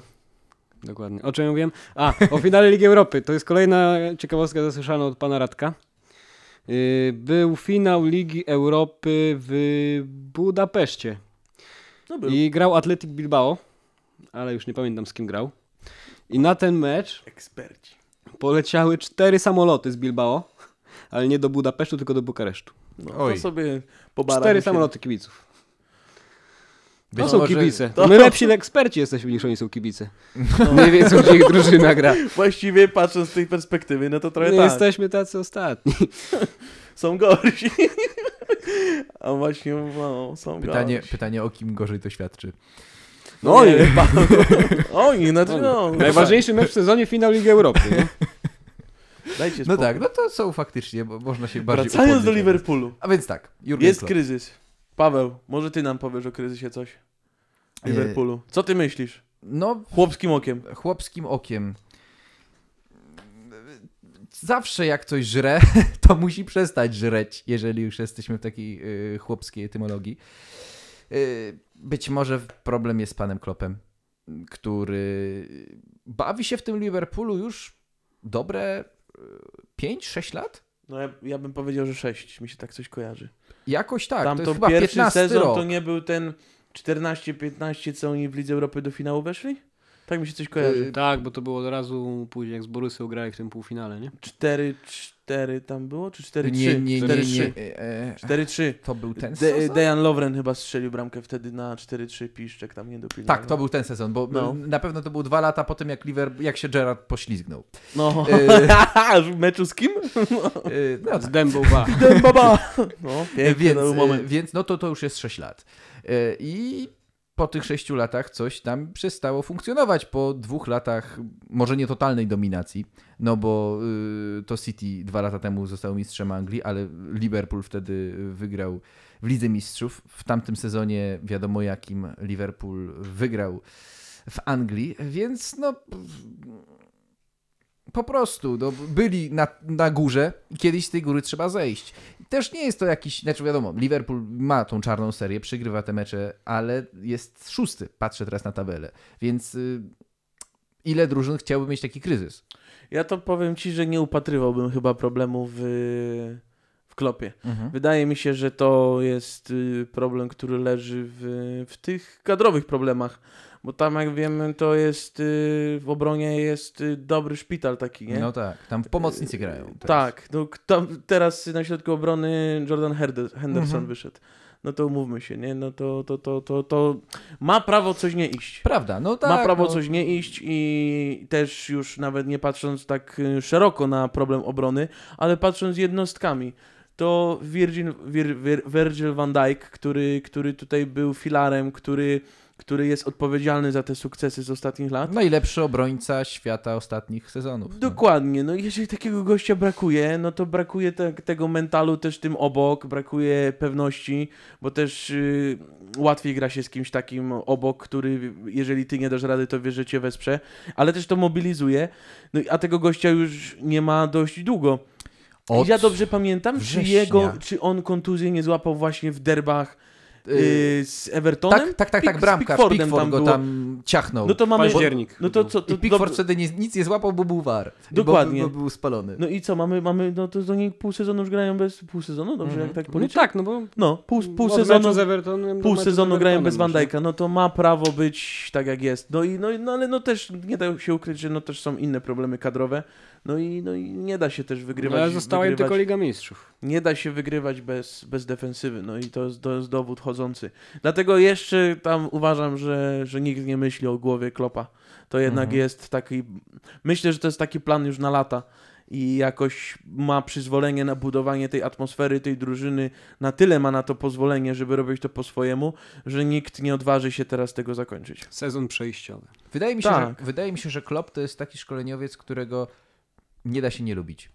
Dokładnie. O czym ja mówiłem? A, o finale Ligi Europy. To jest kolejna ciekawostka zasłyszana od pana Radka. Yy, Był finał Ligi Europy w Budapeszcie. No był. I grał Atletic Bilbao, ale już nie pamiętam z kim grał. I na ten mecz Eksperci. poleciały cztery samoloty z Bilbao, ale nie do Budapesztu, tylko do Bukaresztu. No, Oj. to sobie pobaramy Cztery się. samoloty kibiców. To są może- kibice. to- My lepsi eksperci jesteśmy niż oni są kibice. Nie wiedzą, gdzie ich drużyna gra. Właściwie patrząc z tej perspektywy, no to trochę My tak. jesteśmy tacy ostatni. Są gorsi. A właśnie, no, są Pytanie, gorsi. pytanie o kim gorzej to świadczy. No nie i- wiem, Paweł. Oni, znaczy no. Najważniejszy mecz w sezonie finał Ligi Europy. Nie? Dajcie No spokój. tak, no to są faktycznie, bo można się bardziej Wracając do. Liverpoolu. A więc tak, Jurgen Jest Klopp. kryzys. Paweł, może ty nam powiesz o kryzysie coś. W E, Liverpoolu. Co ty myślisz? No, Chłopskim okiem. chłopskim okiem. Zawsze jak coś żre, to musi przestać żreć, jeżeli już jesteśmy w takiej y, chłopskiej etymologii. Być może problem jest z panem Klopem, który bawi się w tym Liverpoolu już dobre 5-6 lat? No ja, ja bym powiedział, że 6. Mi się tak coś kojarzy. Jakoś tak, Tam to to pierwszy 15 sezon rok. to nie był ten 14-15, co oni w Lidze Europy do finału weszli? Tak mi się coś kojarzy. Y, Tak, bo to było od razu później, jak z Borusy grali w tym półfinale, nie? 4-4 tam było? Czy 4-3? Nie, nie, nie, nie. 4-3. e, 4-3. To był ten De- sezon? Dejan Lovren chyba strzelił bramkę wtedy na 4-3, Piszczek tam nie dopilnował. Tak, to był ten sezon, bo No. na pewno to było dwa lata po tym, jak, Liver, jak się Gerard poślizgnął. No, E, w meczu z kim? Y, no, Z Dębą ba. Baba! No, piękny więc, moment. y, więc no to, to już jest 6 lat. Y, I po tych 6 latach coś tam przestało funkcjonować. Po dwóch latach, może nie totalnej dominacji, no bo y, to City dwa lata temu został mistrzem Anglii, ale Liverpool wtedy wygrał w Lidze Mistrzów. W tamtym sezonie wiadomo jakim Liverpool wygrał w Anglii, więc no po prostu no, byli na, na górze i kiedyś z tej góry trzeba zejść. Też nie jest to jakiś, znaczy wiadomo, Liverpool ma tą czarną serię, przygrywa te mecze, ale jest szósty, patrzę teraz na tabelę, więc y, ile drużyn chciałby mieć taki kryzys? Ja to powiem ci, że nie upatrywałbym chyba problemu w, w klopie. Wydaje mi się, że to jest y, problem, który leży w, w tych kadrowych problemach. Bo tam, jak wiemy, to jest y, w obronie jest y, dobry szpital taki, nie? No tak, tam pomocnicy grają. teraz. Tak, no, kto, teraz na środku obrony Jordan Henderson Mhm. wyszedł. No to umówmy się, nie? No to, to, to, to, to ma prawo coś nie iść. Prawda, no tak. ma prawo no, coś nie iść i też już nawet nie patrząc tak y, szeroko na problem obrony, ale patrząc jednostkami, to Virgin, Vir, Vir, Virgil van Dijk, który, który tutaj był filarem, który, który jest odpowiedzialny za te sukcesy z ostatnich lat. Najlepszy obrońca świata ostatnich sezonów. no. Dokładnie, no jeżeli takiego gościa brakuje, no to brakuje te, tego mentalu też tym obok, brakuje pewności, bo też y, łatwiej gra się z kimś takim obok, który jeżeli ty nie dasz rady, to wie, że cię wesprze, ale też to mobilizuje, no i- a tego gościa już nie ma dość długo. Od ja dobrze pamiętam, czy września. jego, czy on kontuzję nie złapał właśnie w derbach y, y, z Evertonem? tak, tak, tak, tak, z bramkarz, Pickfordem Pickford tam go było. tam ciachnął. No to mamy... Październik. No to co? To, I Pickford dob- wtedy nie, nic nie złapał, bo był war. Dokładnie. Bo, bo był spalony. No i co, mamy, mamy no to oni pół sezonu już grają bez, pół sezonu, dobrze Mhm. jak tak No policzę? tak, no bo No, pół, pół sezonu, z Evertonem do pół sezonu grają bez Van? Dijk'a, no to ma prawo być tak jak jest. No i, no, no ale no też nie da się ukryć, że no też są inne problemy kadrowe, no i, no i nie da się też No, wygrywać, ale została im wygrywać tylko Liga Mistrzów. nie da się wygrywać bez, bez defensywy, no i to jest, to jest dowód chodzący. Dlatego jeszcze tam uważam, że, że nikt nie myśli o głowie Klopa. To jednak Mhm. jest taki, myślę, że to jest taki plan już na lata i jakoś ma przyzwolenie na budowanie tej atmosfery, tej drużyny, na tyle ma na to pozwolenie, żeby robić to po swojemu, że nikt nie odważy się teraz tego zakończyć. Sezon przejściowy. Wydaje mi, się, Tak. że, wydaje mi się, że Klopp to jest taki szkoleniowiec, którego nie da się nie lubić.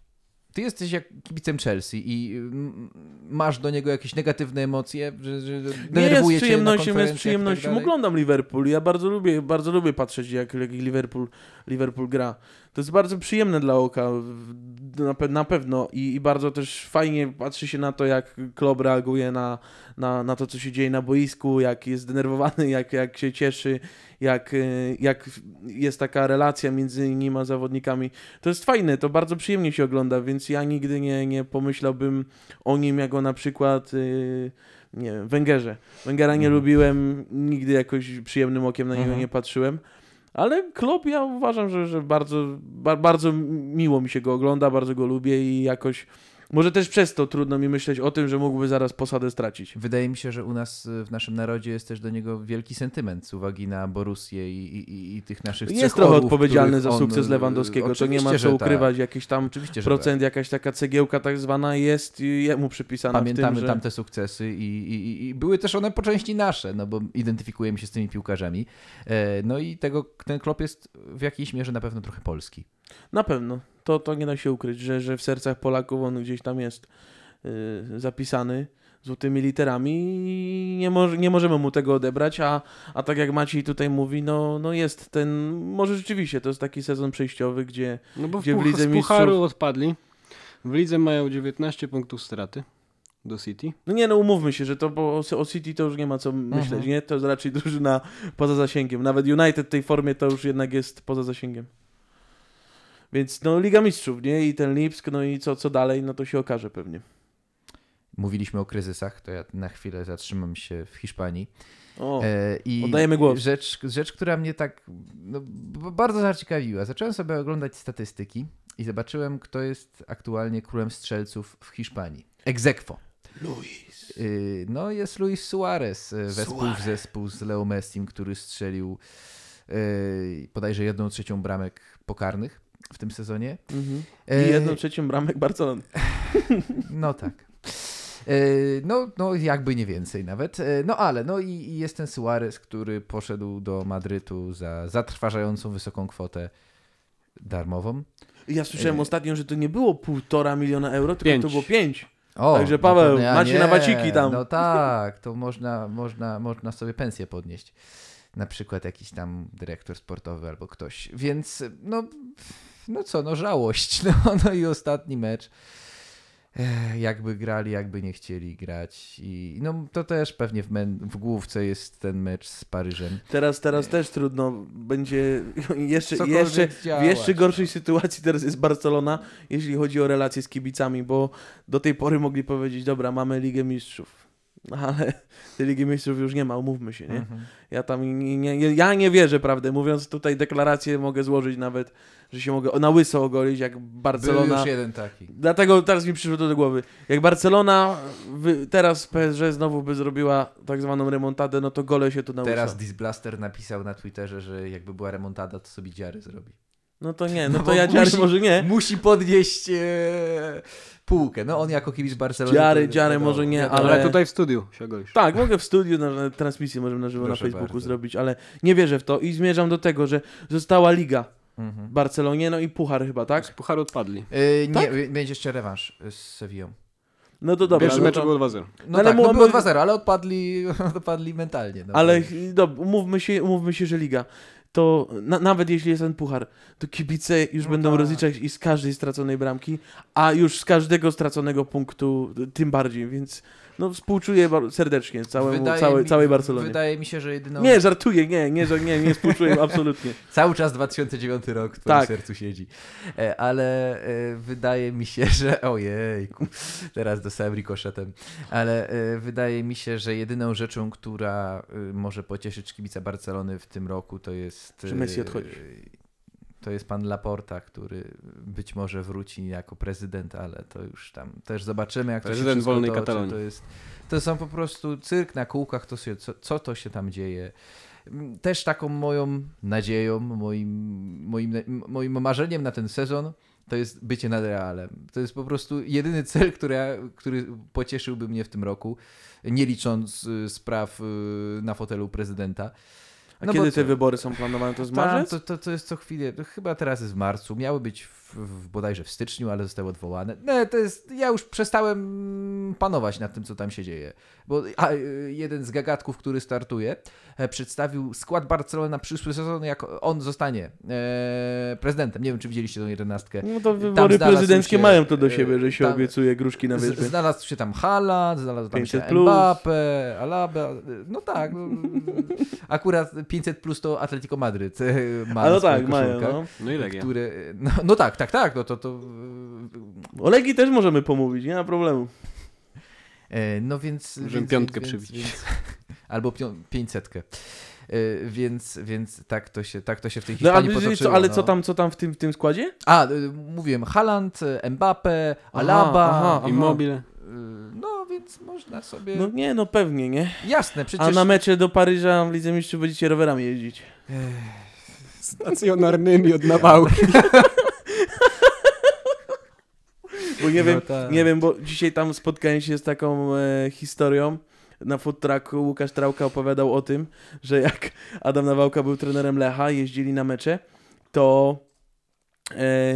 ty jesteś jak kibicem Chelsea i mm, masz do niego jakieś negatywne emocje, że, że Nie jest przyjemnością, jest i przyjemnością. tak? Oglądam Liverpool. Ja bardzo lubię, bardzo lubię patrzeć, jak, jak Liverpool, Liverpool gra. To jest bardzo przyjemne dla oka, na, pe- na pewno. I, I bardzo też fajnie patrzy się na to, jak Klopp reaguje na, na, na to, co się dzieje na boisku, jak jest zdenerwowany, jak, jak się cieszy, jak, y, jak jest taka relacja między nim a zawodnikami. To jest fajne, to bardzo przyjemnie się ogląda, więc ja nigdy nie, nie pomyślałbym o nim jako na przykład... y, nie wiem, Węgerze. Węgera nie Mhm. lubiłem, nigdy jakoś przyjemnym okiem na niego Mhm. nie patrzyłem. Ale Klopp ja uważam, że, że bardzo, ba, bardzo miło mi się go ogląda, bardzo go lubię i jakoś może też przez to trudno mi myśleć o tym, że mógłby zaraz posadę stracić. Wydaje mi się, że u nas y, w naszym narodzie jest też do niego wielki sentyment z uwagi na Borussię i, i, i- tych naszych Jest trochę orłów, odpowiedzialny za on, sukces y, Lewandowskiego, to nie ma co że tak. ukrywać, jakiś tam Oczywiście, że procent, jakaś taka cegiełka tak zwana jest jemu przypisana tak. Pamiętamy tym, że... tamte sukcesy i, i, i były też one po części nasze, no bo identyfikujemy się z tymi piłkarzami. E, No i tego, ten klop jest w jakiejś mierze na pewno trochę polski. Na pewno. To, to nie da się ukryć, że, że w sercach Polaków on gdzieś tam jest y, zapisany złotymi literami i nie, moż, nie możemy mu tego odebrać, a, a tak jak Maciej tutaj mówi, no, no jest ten, może rzeczywiście to jest taki sezon przejściowy, gdzie No bo w, Gdzie w puch- Lidze z Pucharu Mistrzów- odpadli. W lidze mają 19 punktów straty do City. no nie no umówmy się, że to bo o, o City to już nie ma co myśleć, Mhm. nie? To jest raczej drużyna poza zasięgiem. Nawet United w tej formie to już jednak jest poza zasięgiem. Więc no Liga Mistrzów, nie? I ten Lipsk, no i co, co dalej, no to się okaże pewnie. Mówiliśmy o kryzysach, to ja na chwilę zatrzymam się w Hiszpanii. O, E, I oddajemy głos. Rzecz, rzecz, która mnie tak no, bardzo zaciekawiła. Zacząłem sobie oglądać statystyki i zobaczyłem, kto jest aktualnie królem strzelców w Hiszpanii. Egzekwo. Luis. Y, No jest Luis Suarez, y, wespół w zespół z Leo Messim, który strzelił y, bodajże jedną trzecią bramek pokarnych w tym sezonie. Mhm. E, I jedną trzecią bramek Barcelony. No tak. E, No, no, jakby nie więcej nawet. E, No ale, no i, i jest ten Suarez, który poszedł do Madrytu za zatrważającą wysoką kwotę darmową. Ja słyszałem E. ostatnio, że to nie było półtora miliona euro, tylko Pięć. to było pięć. O, Także no Paweł, to ja macie nie, na waciki tam. No tak, to można, można, można sobie pensję podnieść. Na przykład jakiś tam dyrektor sportowy albo ktoś. Więc no, no co, no żałość. No, no i ostatni mecz. Jakby grali, jakby nie chcieli grać. I no to też pewnie w, men- w główce jest ten mecz z Paryżem. Teraz, teraz też trudno będzie jeszcze, Cokolwiek jeszcze w jeszcze gorszej sytuacji teraz jest Barcelona, jeśli chodzi o relacje z kibicami, bo do tej pory mogli powiedzieć, dobra, mamy Ligę Mistrzów. Ale tej Ligi Mistrzów już nie ma, umówmy się, nie? Mhm. Ja tam nie, nie, ja nie wierzę, prawdę mówiąc, tutaj deklarację mogę złożyć nawet, że się mogę na łyso ogolić, jak Był Barcelona... już jeden taki. Dlatego teraz mi przyszło to do głowy. Jak Barcelona wy, teraz PSG znowu by zrobiła tak zwaną remontadę, no to gole się tu na Teraz łyso. Disblaster napisał na Twitterze, że jakby była remontada, to sobie dziary zrobi. No to nie, No no, to ja dziary musi- może nie. Musi podnieść e, półkę. No on jako kibic Barcelony... Dziary, to- dziary może nie, ale- Ale tutaj w studiu się golisz. Tak, mogę w studiu, na, na transmisji możemy na żywo Proszę na Facebooku bardzo. zrobić, ale nie wierzę w to i zmierzam do tego, że została Liga Mhm. w Barcelonie, no i Puchar chyba, Z tak? Pucharu odpadli. Nie, Tak? będzie jeszcze rewanż z Sevillą. No to dobra. Pierwszy no mecz to, był 2-0. No ale tak, no było 2-0, ale odpadli, odpadli mentalnie. No, ale dobra, umówmy się, umówmy się, że Liga. To na, nawet jeśli jest ten puchar, to kibice już No będą tak. rozliczać i z każdej straconej bramki, a już z każdego straconego punktu tym bardziej, więc no współczuję serdecznie całemu, Wydaje całej, mi- całej Barcelonie. Wydaje mi się, że jedyną... Nie, żartuję, nie, nie, że- nie, nie współczuję absolutnie. Cały czas 2009 rok w twoim Tak. sercu siedzi. E, Ale e, wydaje mi się, że... Ojejku, teraz dostałem rikoszetem. Ale e, wydaje mi się, że jedyną rzeczą, która może pocieszyć kibica Barcelony w tym roku, to jest... Że Messi odchodzi. To jest pan Laporta, który być może wróci jako prezydent, ale to już tam też zobaczymy, jak Prezydent to się wolnej toczy. Katalonii. To, jest, to są po prostu cyrk na kółkach, to się, co, co to się tam dzieje. Też taką moją nadzieją, moim, moim, moim marzeniem na ten sezon to jest bycie nad Realem. To jest po prostu jedyny cel, który, który pocieszyłby mnie w tym roku, nie licząc y, spraw y, na fotelu prezydenta. A No kiedy te wybory są planowane? To jest Tam, marzec? to, to, to jest co chwilę, chyba teraz jest w marcu, miały być w, w, bodajże w styczniu, ale zostały odwołane. No, to jest, ja już przestałem panować nad tym, co tam się dzieje. Bo a, y, jeden z gagatków, który startuje, e, przedstawił skład Barcelony na przyszły sezon, jak on zostanie e, prezydentem. Nie wiem, czy widzieliście tą jedenastkę. No to wybory prezydenckie się, mają to do e, siebie, że się tam- obiecuje gruszki na wierzbie. znalazł się tam Haaland, znalazł tam się 500 plus. Mbappe, Alaba. No tak. No, akurat 500 plus to Atletico Madryt e, ma A no tak, mają. No. No i Legia. Które, no, no tak, tak, tak, no to, to O Legii też możemy pomówić, nie ma problemu. e, no więc... Możemy więc, piątkę więc, przybić. Więc, albo pią, 500. E, więc, więc tak to się, tak to się w tej No, Hiszpanii ale, potoczyło. co, ale no. co tam, co tam w tym, w tym składzie? A, y, mówiłem, Haaland, Mbappe, Alaba. aha, aha. Immobile. Y, No, więc można sobie... No nie, no pewnie, nie? Jasne, przecież... A na mecze do Paryża w Lidze Mistrzów będziecie rowerami jeździć. Stacjonarnymi od nawałki. Bo nie wiem, No tak. nie wiem, bo dzisiaj tam spotkałem się z taką e, historią. Na food trucku Łukasz Trałka opowiadał o tym, że jak Adam Nawałka był trenerem Lecha, jeździli na mecze, to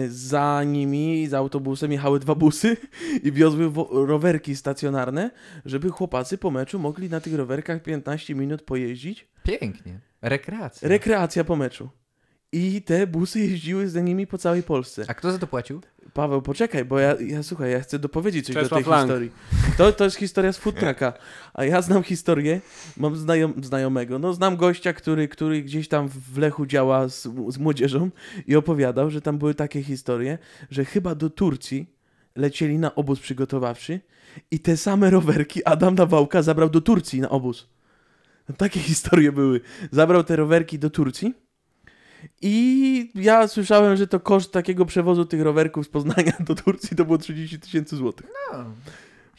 za nimi, za autobusem jechały dwa busy i wiozły rowerki stacjonarne, żeby chłopacy po meczu mogli na tych rowerkach 15 minut pojeździć. Pięknie. Rekreacja. Rekreacja po meczu. I te busy jeździły za nimi po całej Polsce. A kto za to płacił? Paweł, poczekaj, bo ja, ja słuchaj, ja chcę dopowiedzieć coś do Czesław tej Lang. historii. To, to jest historia z food trucka, a ja znam historię, mam znajom, znajomego, no znam gościa, który, który gdzieś tam w Lechu działa z, z młodzieżą i opowiadał, że tam były takie historie, że chyba do Turcji lecieli na obóz przygotowawczy i te same rowerki Adam Nawałka zabrał do Turcji na obóz. No, takie historie były. Zabrał te rowerki do Turcji i ja słyszałem, że to koszt takiego przewozu tych rowerków z Poznania do Turcji to było 30 tysięcy złotych. No.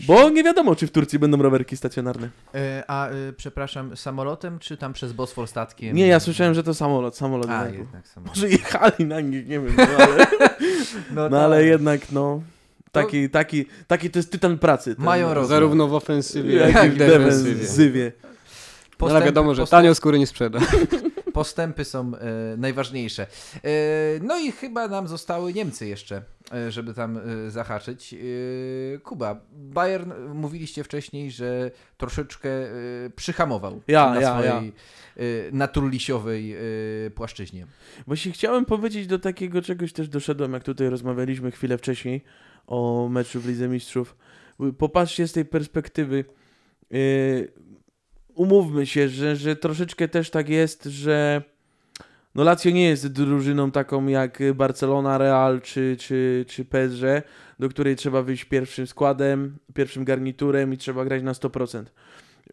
Bo nie wiadomo, czy w Turcji będą rowerki stacjonarne. E, a, e, przepraszam, samolotem czy tam przez Bosfor statkiem? Nie, ja słyszałem, że to samolot, samolot. A, jednak samolot. Może jechali na nich, nie wiem, no ale, No, no, ale jednak, no, taki, taki, taki to jest tytan pracy. ten- Mają rozum. Zarówno w ofensywie, jak jak i w defensywie. defensywie. No, ale wiadomo, że postęp- tanio skóry nie sprzeda. Postępy są e, najważniejsze. E, no i chyba nam zostały Niemcy jeszcze, e, żeby tam e, zahaczyć. E, Kuba, Bayern, mówiliście wcześniej, że troszeczkę e, przyhamował Ja, na ja, swojej e, naturlisiowej płaszczyźnie. Właśnie chciałem powiedzieć do takiego czegoś też doszedłem, jak tutaj rozmawialiśmy chwilę wcześniej o meczu w Lidze Mistrzów. Popatrzcie z tej perspektywy. Umówmy się, że, że troszeczkę też tak jest, że no Lazio nie jest drużyną taką jak Barcelona, Real czy, czy, czy PSG, do której trzeba wyjść pierwszym składem, pierwszym garniturem i trzeba grać na 100%.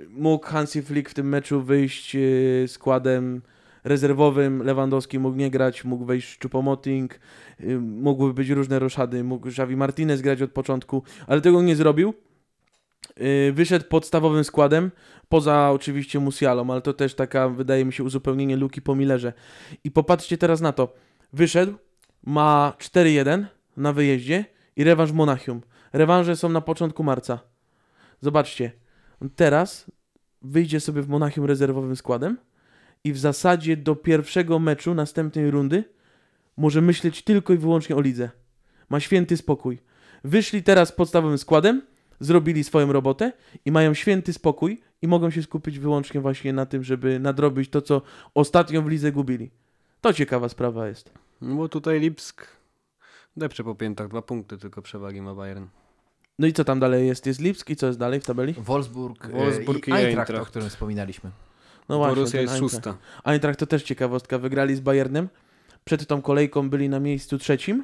Mógł Hansi Flick w tym meczu wyjść yy, składem rezerwowym, Lewandowski mógł nie grać, mógł wejść Choupo-Moting, yy, mogły być różne roszady, mógł Xavi Martinez grać od początku, ale tego nie zrobił. Yy, Wyszedł podstawowym składem, poza oczywiście Musialą, ale to też taka, wydaje mi się, uzupełnienie luki po Millerze. I popatrzcie teraz na to. Wyszedł, ma 4-1 na wyjeździe i rewanż Monachium. Rewanże są na początku marca. Zobaczcie, teraz wyjdzie sobie w Monachium rezerwowym składem i w zasadzie do pierwszego meczu następnej rundy może myśleć tylko i wyłącznie o lidze. Ma święty spokój. Wyszli teraz podstawowym składem, zrobili swoją robotę i mają święty spokój i mogą się skupić wyłącznie właśnie na tym, żeby nadrobić to, co ostatnio w lidze gubili. To ciekawa sprawa jest. No bo tutaj Lipsk depcze po piętach, dwa punkty tylko przewagi ma Bayern. No i co tam dalej jest? Jest Lipsk i co jest dalej w tabeli? Wolfsburg, Wolfsburg e, i i Eintracht, o Eintracht. którym wspominaliśmy. No właśnie, Borussia jest Eintracht. szósta. Eintracht to też ciekawostka. Wygrali z Bayernem. Przed tą kolejką byli na miejscu trzecim,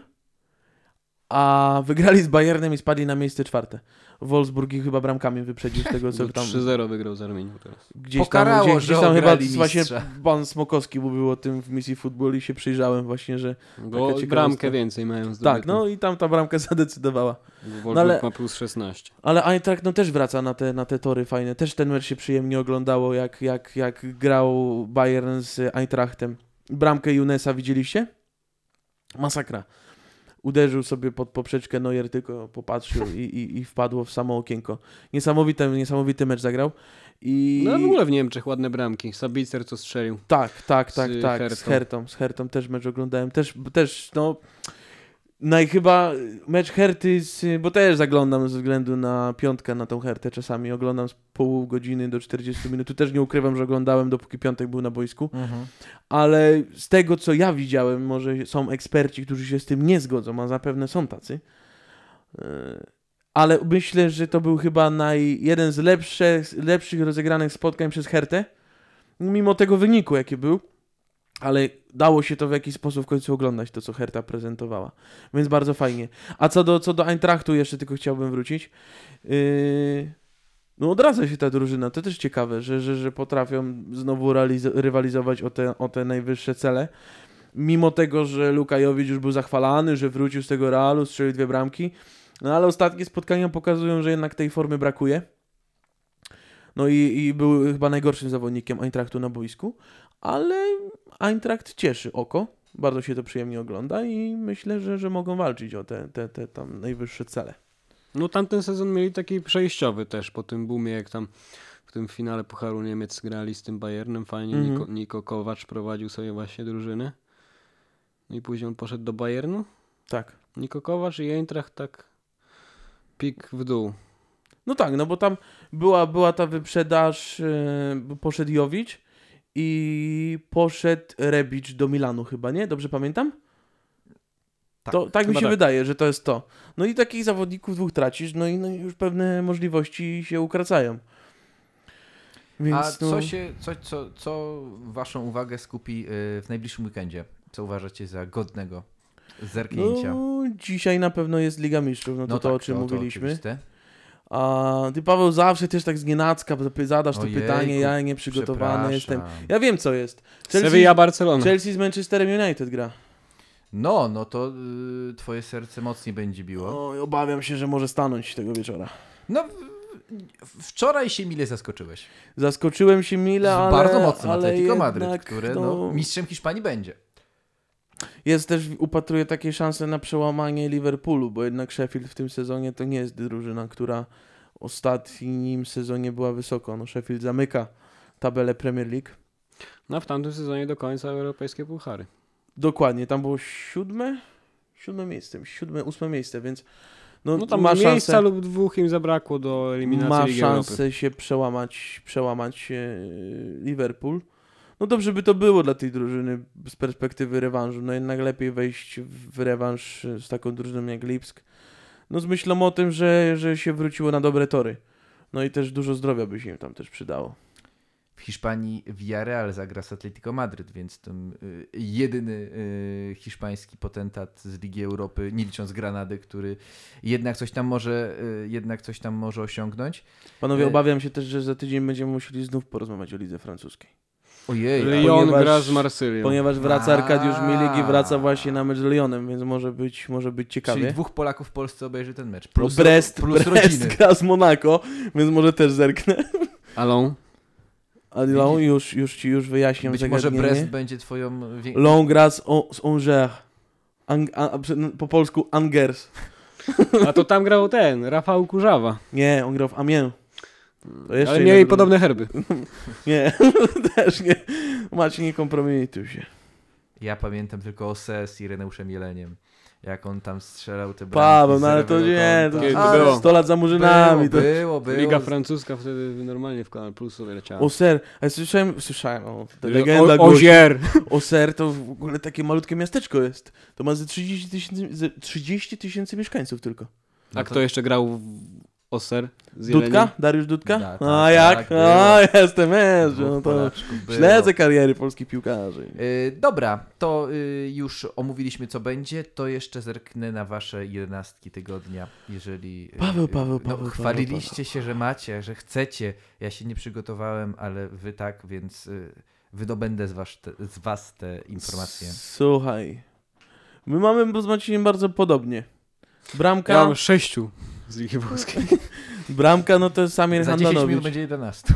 a wygrali z Bayernem i spadli na miejsce czwarte. Wolfsburg ich chyba bramkami wyprzedził z tego, co tam 3-0 wygrał z Arminią teraz. gdzieś Pokarało, tam, gdzieś, że gdzieś tam chyba ograli właśnie mistrza. pan Smokowski mówił o tym w misji futbol i się przyjrzałem właśnie, że Bo bramkę więcej mają tak, zdobytą. no i tam ta bramka zadecydowała. Wolfsburg no ale- ma plus 16. Ale Eintracht no też wraca na te, na te tory fajne. Też ten mecz się przyjemnie oglądało, jak, jak, jak grał Bayern z Eintrachtem. Bramkę Junesa widzieliście? Masakra. Uderzył sobie pod poprzeczkę Neuer, tylko popatrzył i, i, i wpadło w samo okienko. Niesamowity, niesamowity mecz zagrał. I... No w ogóle w Niemczech ładne bramki. Sabicer co strzelił. Tak, tak, tak, z tak, z Hertą. Hertą, z Hertą też mecz oglądałem, też, też no, naj chyba mecz Herty, z, bo też zaglądam ze względu na piątkę na tą Hertę czasami, oglądam z pół godziny do 40 minut, tu też nie ukrywam, że oglądałem dopóki piątek był na boisku, Mhm. ale z tego co ja widziałem, może są eksperci, którzy się z tym nie zgodzą, a zapewne są tacy, Yy, ale myślę, że to był chyba naj, jeden z lepszych, lepszych rozegranych spotkań przez Hertę, mimo tego wyniku, jaki był, ale dało się to w jakiś sposób w końcu oglądać, to co Herta prezentowała, więc bardzo fajnie. A co do, co do Eintrachtu jeszcze tylko chciałbym wrócić, yy, no odradza się ta drużyna, to też ciekawe, że, że, że potrafią znowu rywalizować o te, o te najwyższe cele. Mimo tego, że Lukajowicz już był zachwalany, że wrócił z tego Realu, strzelił dwie bramki, no ale ostatnie spotkania pokazują, że jednak tej formy brakuje. No i, i był chyba najgorszym zawodnikiem Eintrachtu na boisku, ale Eintracht cieszy oko, bardzo się to przyjemnie ogląda i myślę, że, że mogą walczyć o te, te, te tam najwyższe cele. No tamten sezon mieli taki przejściowy też po tym boomie, jak tam w tym finale Pucharu Niemiec grali z tym Bayernem. Fajnie Mhm. Niko, Niko Kowacz prowadził sobie właśnie drużynę. No i później on poszedł do Bayernu. Tak. Niko Kowacz i Eintracht tak pik w dół. No tak, no bo tam była, była ta wyprzedaż, yy, poszedł Jowicz i poszedł Rebic do Milanu chyba, nie? Dobrze pamiętam? Tak, to, tak mi się tak. wydaje, że to jest to. No i takich zawodników dwóch tracisz, no i no już pewne możliwości się ukracają. Więc A no, co się, co, co, co waszą uwagę skupi y, w najbliższym weekendzie? Co uważacie za godnego zerknięcia? no, dzisiaj na pewno jest Liga Mistrzów, no to to, o czym mówiliśmy. oczywiste. A ty Paweł zawsze też tak z nienacka zadasz to Ojejku, pytanie, ja nieprzygotowany jestem. Przepraszam. Ja wiem co jest. Chelsea, Sevilla Barcelona. Chelsea z Manchesterem United gra. No, no to y, twoje serce mocniej będzie biło. Oj, obawiam się, że może stanąć tego wieczora. No, wczoraj się mile zaskoczyłeś. Zaskoczyłem się mile, ale... Bardzo mocnym ale Atletico Madryt, jednak, które no, mistrzem Hiszpanii będzie. Jest też, upatruję takie szanse na przełamanie Liverpoolu, bo jednak Sheffield w tym sezonie to nie jest drużyna, która w ostatnim sezonie była wysoko. No Sheffield zamyka tabelę Premier League. No w tamtym sezonie do końca europejskie puchary. Dokładnie, tam było siódme, siódme miejsce, siódme, ósme miejsce, więc no, No tam ma miejsca szansę, lub dwóch im zabrakło do eliminacji ma Ligi Europy. szansę się przełamać, przełamać e, Liverpool. No dobrze by to było dla tej drużyny z perspektywy rewanżu. No jednak lepiej wejść w rewanż z taką drużyną jak Lipsk. No z myślą o tym, że, że się wróciło na dobre tory. No i też dużo zdrowia by się im tam też przydało. W Hiszpanii Villarreal zagra z Atletico Madryt, więc ten y, jedyny y, hiszpański potentat z Ligi Europy, nie licząc Granady, który jednak coś tam może, y, jednak coś tam może osiągnąć. Panowie, E- obawiam się też, że za tydzień będziemy musieli znów porozmawiać o lidze francuskiej. Ojej, Lyon ponieważ- gra z Marsylią. Ponieważ wraca Arkadiusz. Milik i wraca właśnie na mecz z Lyonem, więc może być, może być czyli ciekawie. dwóch Polaków w Polsce obejrzy ten mecz. Plus, Brest, plus Brest rodziny. gra z Monako, więc może też zerknę. Alon. A Lyon już, już ci już wyjaśniam Być może. Brest będzie twoją... Lyon gra z, o, z Angers. Ang, a, po polsku Angers. A to tam grał ten, Rafał Kurzawa. Nie, on grał w Amiens. Ale mieli drużyna. podobne herby. Nie, też nie. Macie, nie kompromituj się. Ja pamiętam tylko Ose z Ireneuszem Jeleniem. Jak on tam strzelał te bramki Paweł, no ale to nie, to. Kiedy to było? 100 lat za murzynami. Było, to... było, było. Liga francuska wtedy normalnie w Kanal Plus sobie leciała. O ser, a ja słyszałem, słyszałem, o, ta O- legenda o. Ozier. Oser to w ogóle takie malutkie miasteczko jest. To ma ze 30 tysięcy, ze 30 tysięcy mieszkańców tylko. No A to- kto jeszcze grał w Oser? Z Dudka? Dariusz Dudka? Da, tak, A jak? tak, A, jestem, jest, Dwóch no to śledzę kariery polskich piłkarzy. Y, Dobra, to y, już omówiliśmy co będzie, to jeszcze zerknę na wasze jedenastki tygodnia, jeżeli... y, Paweł, y, Paweł, no, Paweł, Paweł, Chwaliliście się, że macie, że chcecie, ja się nie przygotowałem, ale wy tak, więc y, wydobędę z was te, z was te informacje. Słuchaj, my mamy z Maciejem bardzo podobnie. Bramka, Ja mam sześciu z Ligi Włoskiej. bramka no to jest Samir Za 10 minut Handanowicz. będzie 11.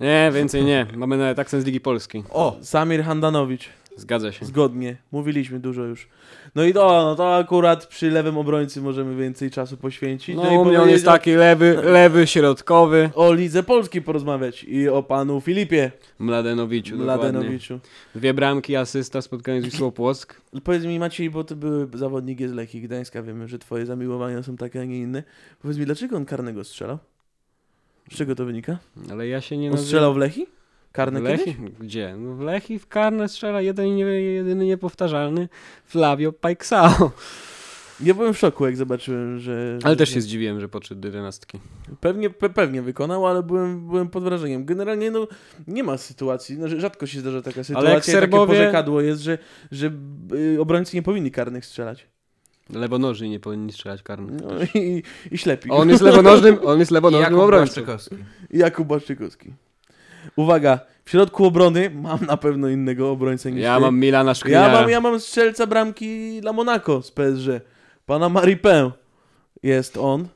Nie, więcej nie. Mamy nawet akcent z Ligi Polskiej. O! Samir Handanowicz. Zgadza się. Zgodnie. Mówiliśmy dużo już. No i to, no to akurat przy lewym obrońcy możemy więcej czasu poświęcić. No, i u mnie on jest taki lewy, lewy, środkowy. O, Lidze Polskiej porozmawiać i o panu Filipie Mladenowiciu, dokładnie. Mladenowiczu. Dwie bramki, asysta w spotkaniu z Wisłą Płock. Powiedz mi Maciej, bo ty były zawodnik z Lechii Gdańska, wiemy, że twoje zamiłowania są takie, a nie inne. Powiedz mi, dlaczego on karnego strzelał? Z czego to wynika? Ale ja się nie On nazywam... strzelał w Lechii? Karne w kiedyś? Lechi? Gdzie? No w Lechi w karne strzela jeden jedyny niepowtarzalny Flavio Paixao. Ja byłem w szoku, jak zobaczyłem, że... Ale że- też się zdziwiłem, że podszedł do jedenastki. Pewnie, pe, pewnie wykonał, ale byłem, byłem pod wrażeniem. Generalnie no, nie ma sytuacji, no, że rzadko się zdarza taka sytuacja. jak i Takie Serbowie- porzekadło jest, że, że y, obrońcy nie powinni karnych strzelać. Lewonożni nie powinni strzelać karnych. No, i, I ślepi. On jest lewonożnym, on jest lewonożnym Jakub obrońcą. Jakub Błaszczykowski. Uwaga, w środku obrony mam na pewno innego obrońcę niż Ja ty. mam Milana ja Szkliniara. mam, ja mam strzelca bramki dla Monaco z PSG. Pana Maripin jest on.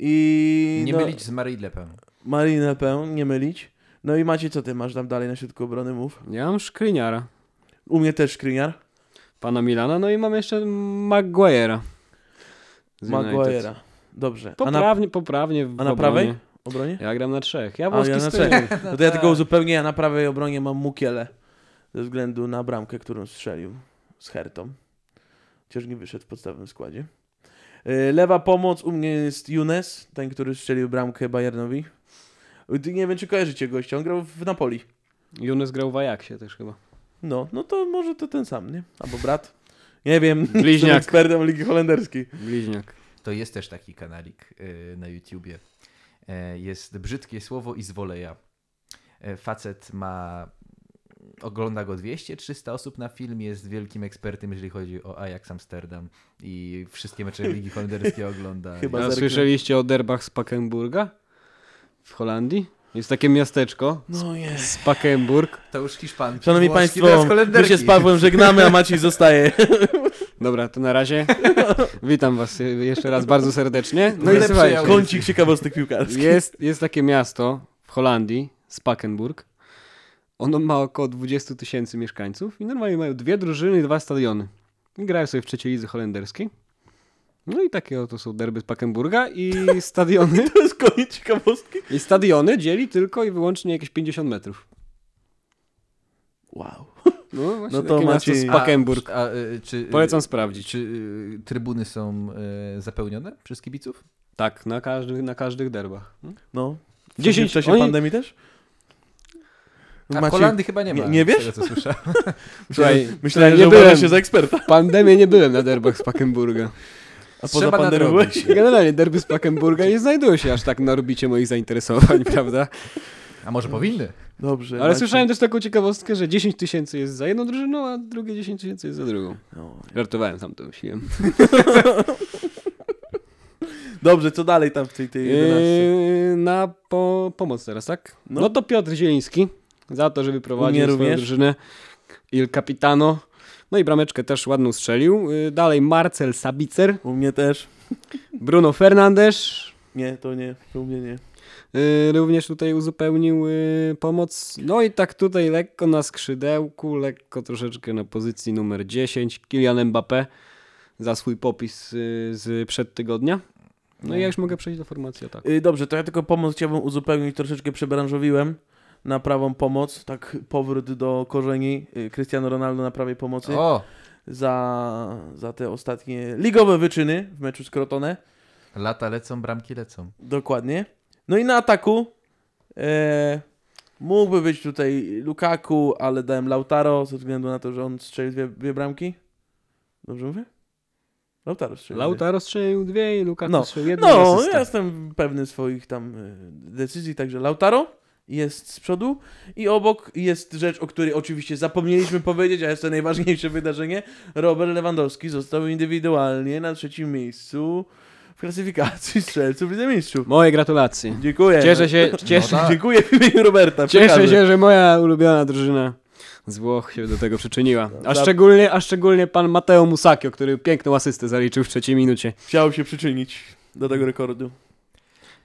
I Nie no, mylić z Marie Le Pen. Marine Le Pen, nie mylić. No i macie, co ty masz tam dalej na środku obrony, mów. Ja mam Szkliniara. U mnie też Skriniar. Pana Milana, no i mam jeszcze Maguire'a. z United. Maguire'a. Dobrze. A na, Poprawnie, poprawnie w a na obronie. prawej obronie? Ja gram na trzech. Ja A, włoski ja na trzech. No to ja tylko uzupełnię, ja na prawej obronie mam Mukiele. Ze względu na bramkę, którą strzelił z Hertą. Chociaż nie wyszedł w podstawowym składzie. Yy, Lewa pomoc u mnie jest Younes, ten, który strzelił bramkę Bayernowi. Yy, Nie wiem, czy kojarzycie gościa, on grał w Napoli. Younes grał w Ajaxie też chyba. No, no to może to ten sam, nie? Albo brat. Nie wiem, Bliźniak. ekspertem Ligi Holenderskiej. Bliźniak. To jest też taki kanalik y, na YouTubie. E, Jest brzydkie słowo i zwoleja. E, Facet ma. Ogląda go 200-300 osób na film, jest wielkim ekspertem, jeżeli chodzi o Ajax Amsterdam i wszystkie mecze Ligi Holenderskiej ogląda. Chyba A zerknę. słyszeliście o derbach z Pakenburga? W Holandii? Jest takie miasteczko. No jest. Spakenburg. To już Hiszpan. Szanowni Włoski, Państwo, teraz my się z Pawłem żegnamy, a Maciej zostaje. Dobra, to na razie. Witam was jeszcze raz bardzo serdecznie. No i słuchajcie. Kącik ciekawostek piłkarskich. jest, jest takie miasto w Holandii, Spakenburg. Ono ma około 20 tysięcy mieszkańców i normalnie mają dwie drużyny i dwa stadiony. I grają sobie w trzeciej lidze holenderskiej. No i takie oto są derby Spakenburga i stadiony. To jest koniec ciekawostki. I stadiony dzieli tylko i wyłącznie jakieś 50 metrów. Wow. No, właśnie No to miasto Maciej- Spakenburg. A, y, czy, Polecam sprawdzić. Czy y, trybuny są y, zapełnione przez kibiców? Tak, na każdych, na każdych derbach. No. 10 w czasie oni- pandemii też? A w Maciej, Holandii chyba nie ma. nie- nie z wiesz? Tego, co słyszałem. Słuchaj, myślałem, nie że byłem. się za eksperta. pandemię nie byłem na derbach Spakenburga. A poza Trzeba pandemią? Generalnie derby Spakenburga nie znajdują się aż tak na orbicie moich zainteresowań, prawda? A może powinny? Dobrze. Ale słyszałem też taką ciekawostkę, że 10 tysięcy jest za jedną drużyną, a drugie 10 tysięcy jest za drugą. No. Żartowałem, sam to myśliłem. Dobrze, co dalej tam w tej, tej 11? Yy, na po, pomoc teraz, tak? No. No. to Piotr Zieliński za to, że wyprowadził swoją również. drużynę Il Capitano. No i brameczkę też ładną strzelił. Yy, dalej Marcel Sabicer, U mnie też. Bruno Fernandes. Nie, to nie. To u mnie nie. Yy, również tutaj uzupełnił yy, pomoc. No i tak tutaj lekko na skrzydełku, lekko troszeczkę na pozycji numer 10. Kylian Mbappé za swój popis yy, z przed tygodnia. No i ja już mogę przejść do formacji ataku. Y, Dobrze, to ja tylko pomoc chciałbym uzupełnić, troszeczkę przebranżowiłem na prawą pomoc, tak powrót do korzeni y, Cristiano Ronaldo na prawej pomocy O! za, za te ostatnie ligowe wyczyny w meczu z Crotone. Lata lecą, bramki lecą. Dokładnie. No i na ataku e, mógłby być tutaj Lukaku, ale dałem Lautaro ze względu na to, że on strzelił dwie, dwie bramki. Dobrze mówię? Lautaro strzelił. dwie. Lautaro strzelił dwie i Lukaku No. strzelił jedną No, ja jestem pewny swoich tam e, decyzji, także Lautaro jest z przodu i obok jest rzecz, o której oczywiście zapomnieliśmy powiedzieć, a jest to najważniejsze wydarzenie. Robert Lewandowski został indywidualnie na trzecim miejscu klasyfikacji strzelców Lidze Mistrzów. Moje gratulacje. Dziękuję. Cieszę się, cieszę, No tak. Dziękuję w imieniu Roberta. cieszę się, że moja ulubiona drużyna z Włoch się do tego przyczyniła. A szczególnie, a szczególnie pan Matteo Musacchio, który piękną asystę zaliczył w trzeciej minucie. Chciał się przyczynić do tego rekordu.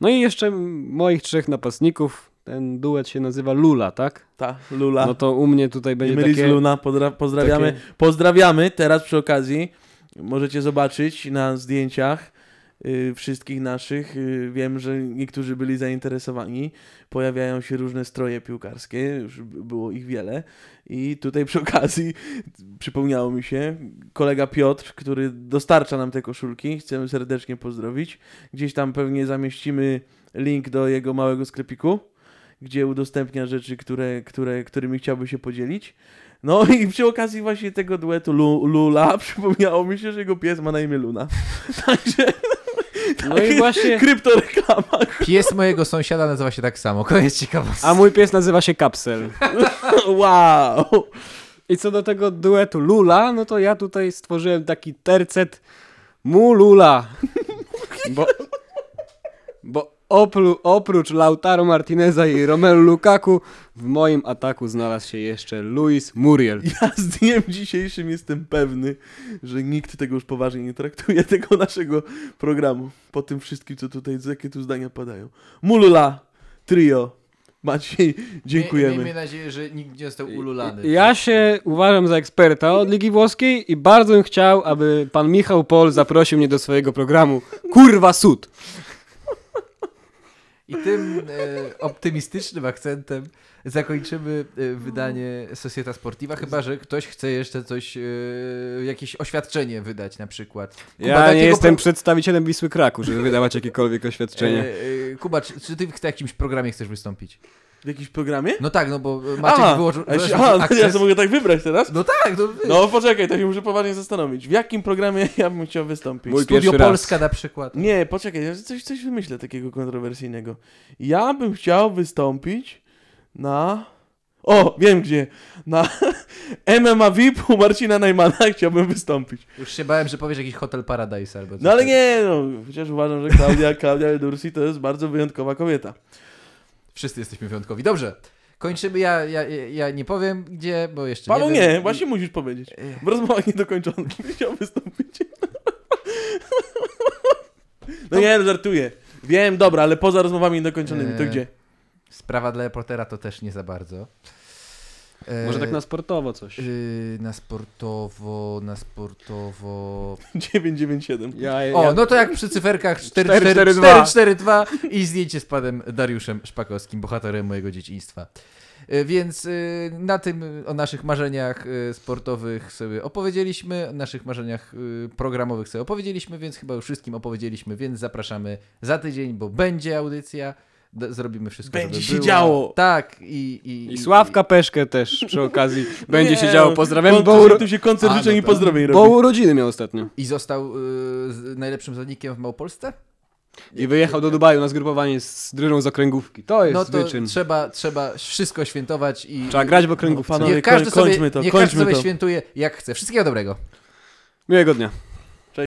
No i jeszcze moich trzech napastników. ten duet się nazywa Lula, tak? Ta, Lula. No to u mnie tutaj będzie Emery takie... z Luna, pozdrawiamy. takie- Pozdrawiamy teraz przy okazji. Możecie zobaczyć na zdjęciach wszystkich naszych. Y, wiem, że niektórzy byli zainteresowani. Pojawiają się różne stroje piłkarskie, już było ich wiele. I tutaj przy okazji przypomniało mi się kolega Piotr, który dostarcza nam te koszulki. Chcemy serdecznie pozdrowić. Gdzieś tam pewnie zamieścimy link do jego małego sklepiku, gdzie udostępnia rzeczy, które, które, którymi chciałby się podzielić. No i przy okazji właśnie tego duetu Lu, Lula przypomniało mi się, że jego pies ma na imię Luna. Także No i właśnie... kryptoreklama. Pies mojego sąsiada nazywa się tak samo. Koniec ciekawostka. A mój pies nazywa się Kapsel. Wow. I co do tego duetu Lula, no to ja tutaj stworzyłem taki tercet Mu Lula. Bo, bo opru, oprócz Lautaro Martineza i Romelu Lukaku w moim ataku znalazł się jeszcze Luis Muriel. Ja z dniem dzisiejszym jestem pewny, że nikt tego już poważnie nie traktuje, tego naszego programu. Po tym wszystkim, co tutaj, jakie tu zdania padają. Mulula, trio. Maciej, dziękujemy. Miejmy nadzieję, że nikt nie został ululany. Ja się uważam za eksperta od Ligi Włoskiej i bardzo bym chciał, aby pan Michał Pol zaprosił mnie do swojego programu Kurwa Sud. I tym e, optymistycznym akcentem zakończymy e, wydanie Societa Sportiva, chyba że ktoś chce jeszcze coś, e, jakieś oświadczenie wydać na przykład. Kuba, Ja nie jestem pro- przedstawicielem Wisły Kraku, żeby wydawać jakiekolwiek oświadczenie. E, e, Kuba, czy, czy ty w jakimś programie chcesz wystąpić? W jakimś programie? No tak, no bo Maciek Aha, wyłożył... a, się- aha, akces. ja to mogę tak wybrać teraz? No tak, no, No poczekaj, to się muszę poważnie zastanowić. W jakim programie ja bym chciał wystąpić? Mój Studio pierwszy raz. Polska na przykład. Nie, poczekaj, ja coś, coś wymyślę takiego kontrowersyjnego. Ja bym chciał wystąpić na... O, wiem gdzie. Na MMA VIP u Marcina Najmana chciałbym wystąpić. Już się bałem, że powiesz jakiś Hotel Paradise albo coś. No ale nie, no, chociaż uważam, że Klaudia, Klaudia Edursi to jest bardzo wyjątkowa kobieta. Wszyscy jesteśmy wyjątkowi. Dobrze, kończymy. Ja, ja, ja nie powiem gdzie, bo jeszcze Paweł nie nie, właśnie musisz powiedzieć. W rozmowach niedokończonych chciał wystąpić. No nie, no, żartuję. Wiem, dobra, ale poza rozmowami niedokończonymi, to Eee, gdzie? Sprawa dla reportera to też nie za bardzo. E, Może tak na sportowo coś. yy, na sportowo, na sportowo... 997. Ja, ja, O, no to jak przy cyferkach 4, 4, 4, 4, 4, 2 i zdjęcie z panem Dariuszem Szpakowskim, bohaterem mojego dzieciństwa. E, Więc na tym o naszych marzeniach sportowych sobie opowiedzieliśmy, o naszych marzeniach programowych sobie opowiedzieliśmy, więc chyba już wszystkim opowiedzieliśmy, więc zapraszamy za tydzień, bo będzie audycja. D- zrobimy wszystko, Będzie żeby się była. działo. Tak, i... I, I Sławka Peszkę też przy okazji będzie się Nie, działo. no, Pozdrawiam, bo, uro... Tu się koncert życzeń no i pozdrowień bo robi. urodziny miał ostatnio. I został y, z najlepszym zawodnikiem w Małopolsce? I wyjechał do Dubaju na zgrupowanie z drużyną z okręgówki. To jest No to wyczyn. trzeba, trzeba wszystko świętować i... Trzeba grać w okręgówce. No, panowie, Niech każdy koń- sobie, kończmy to, niech kończmy każdy sobie to. świętuje jak chce. Wszystkiego dobrego. Miłego dnia.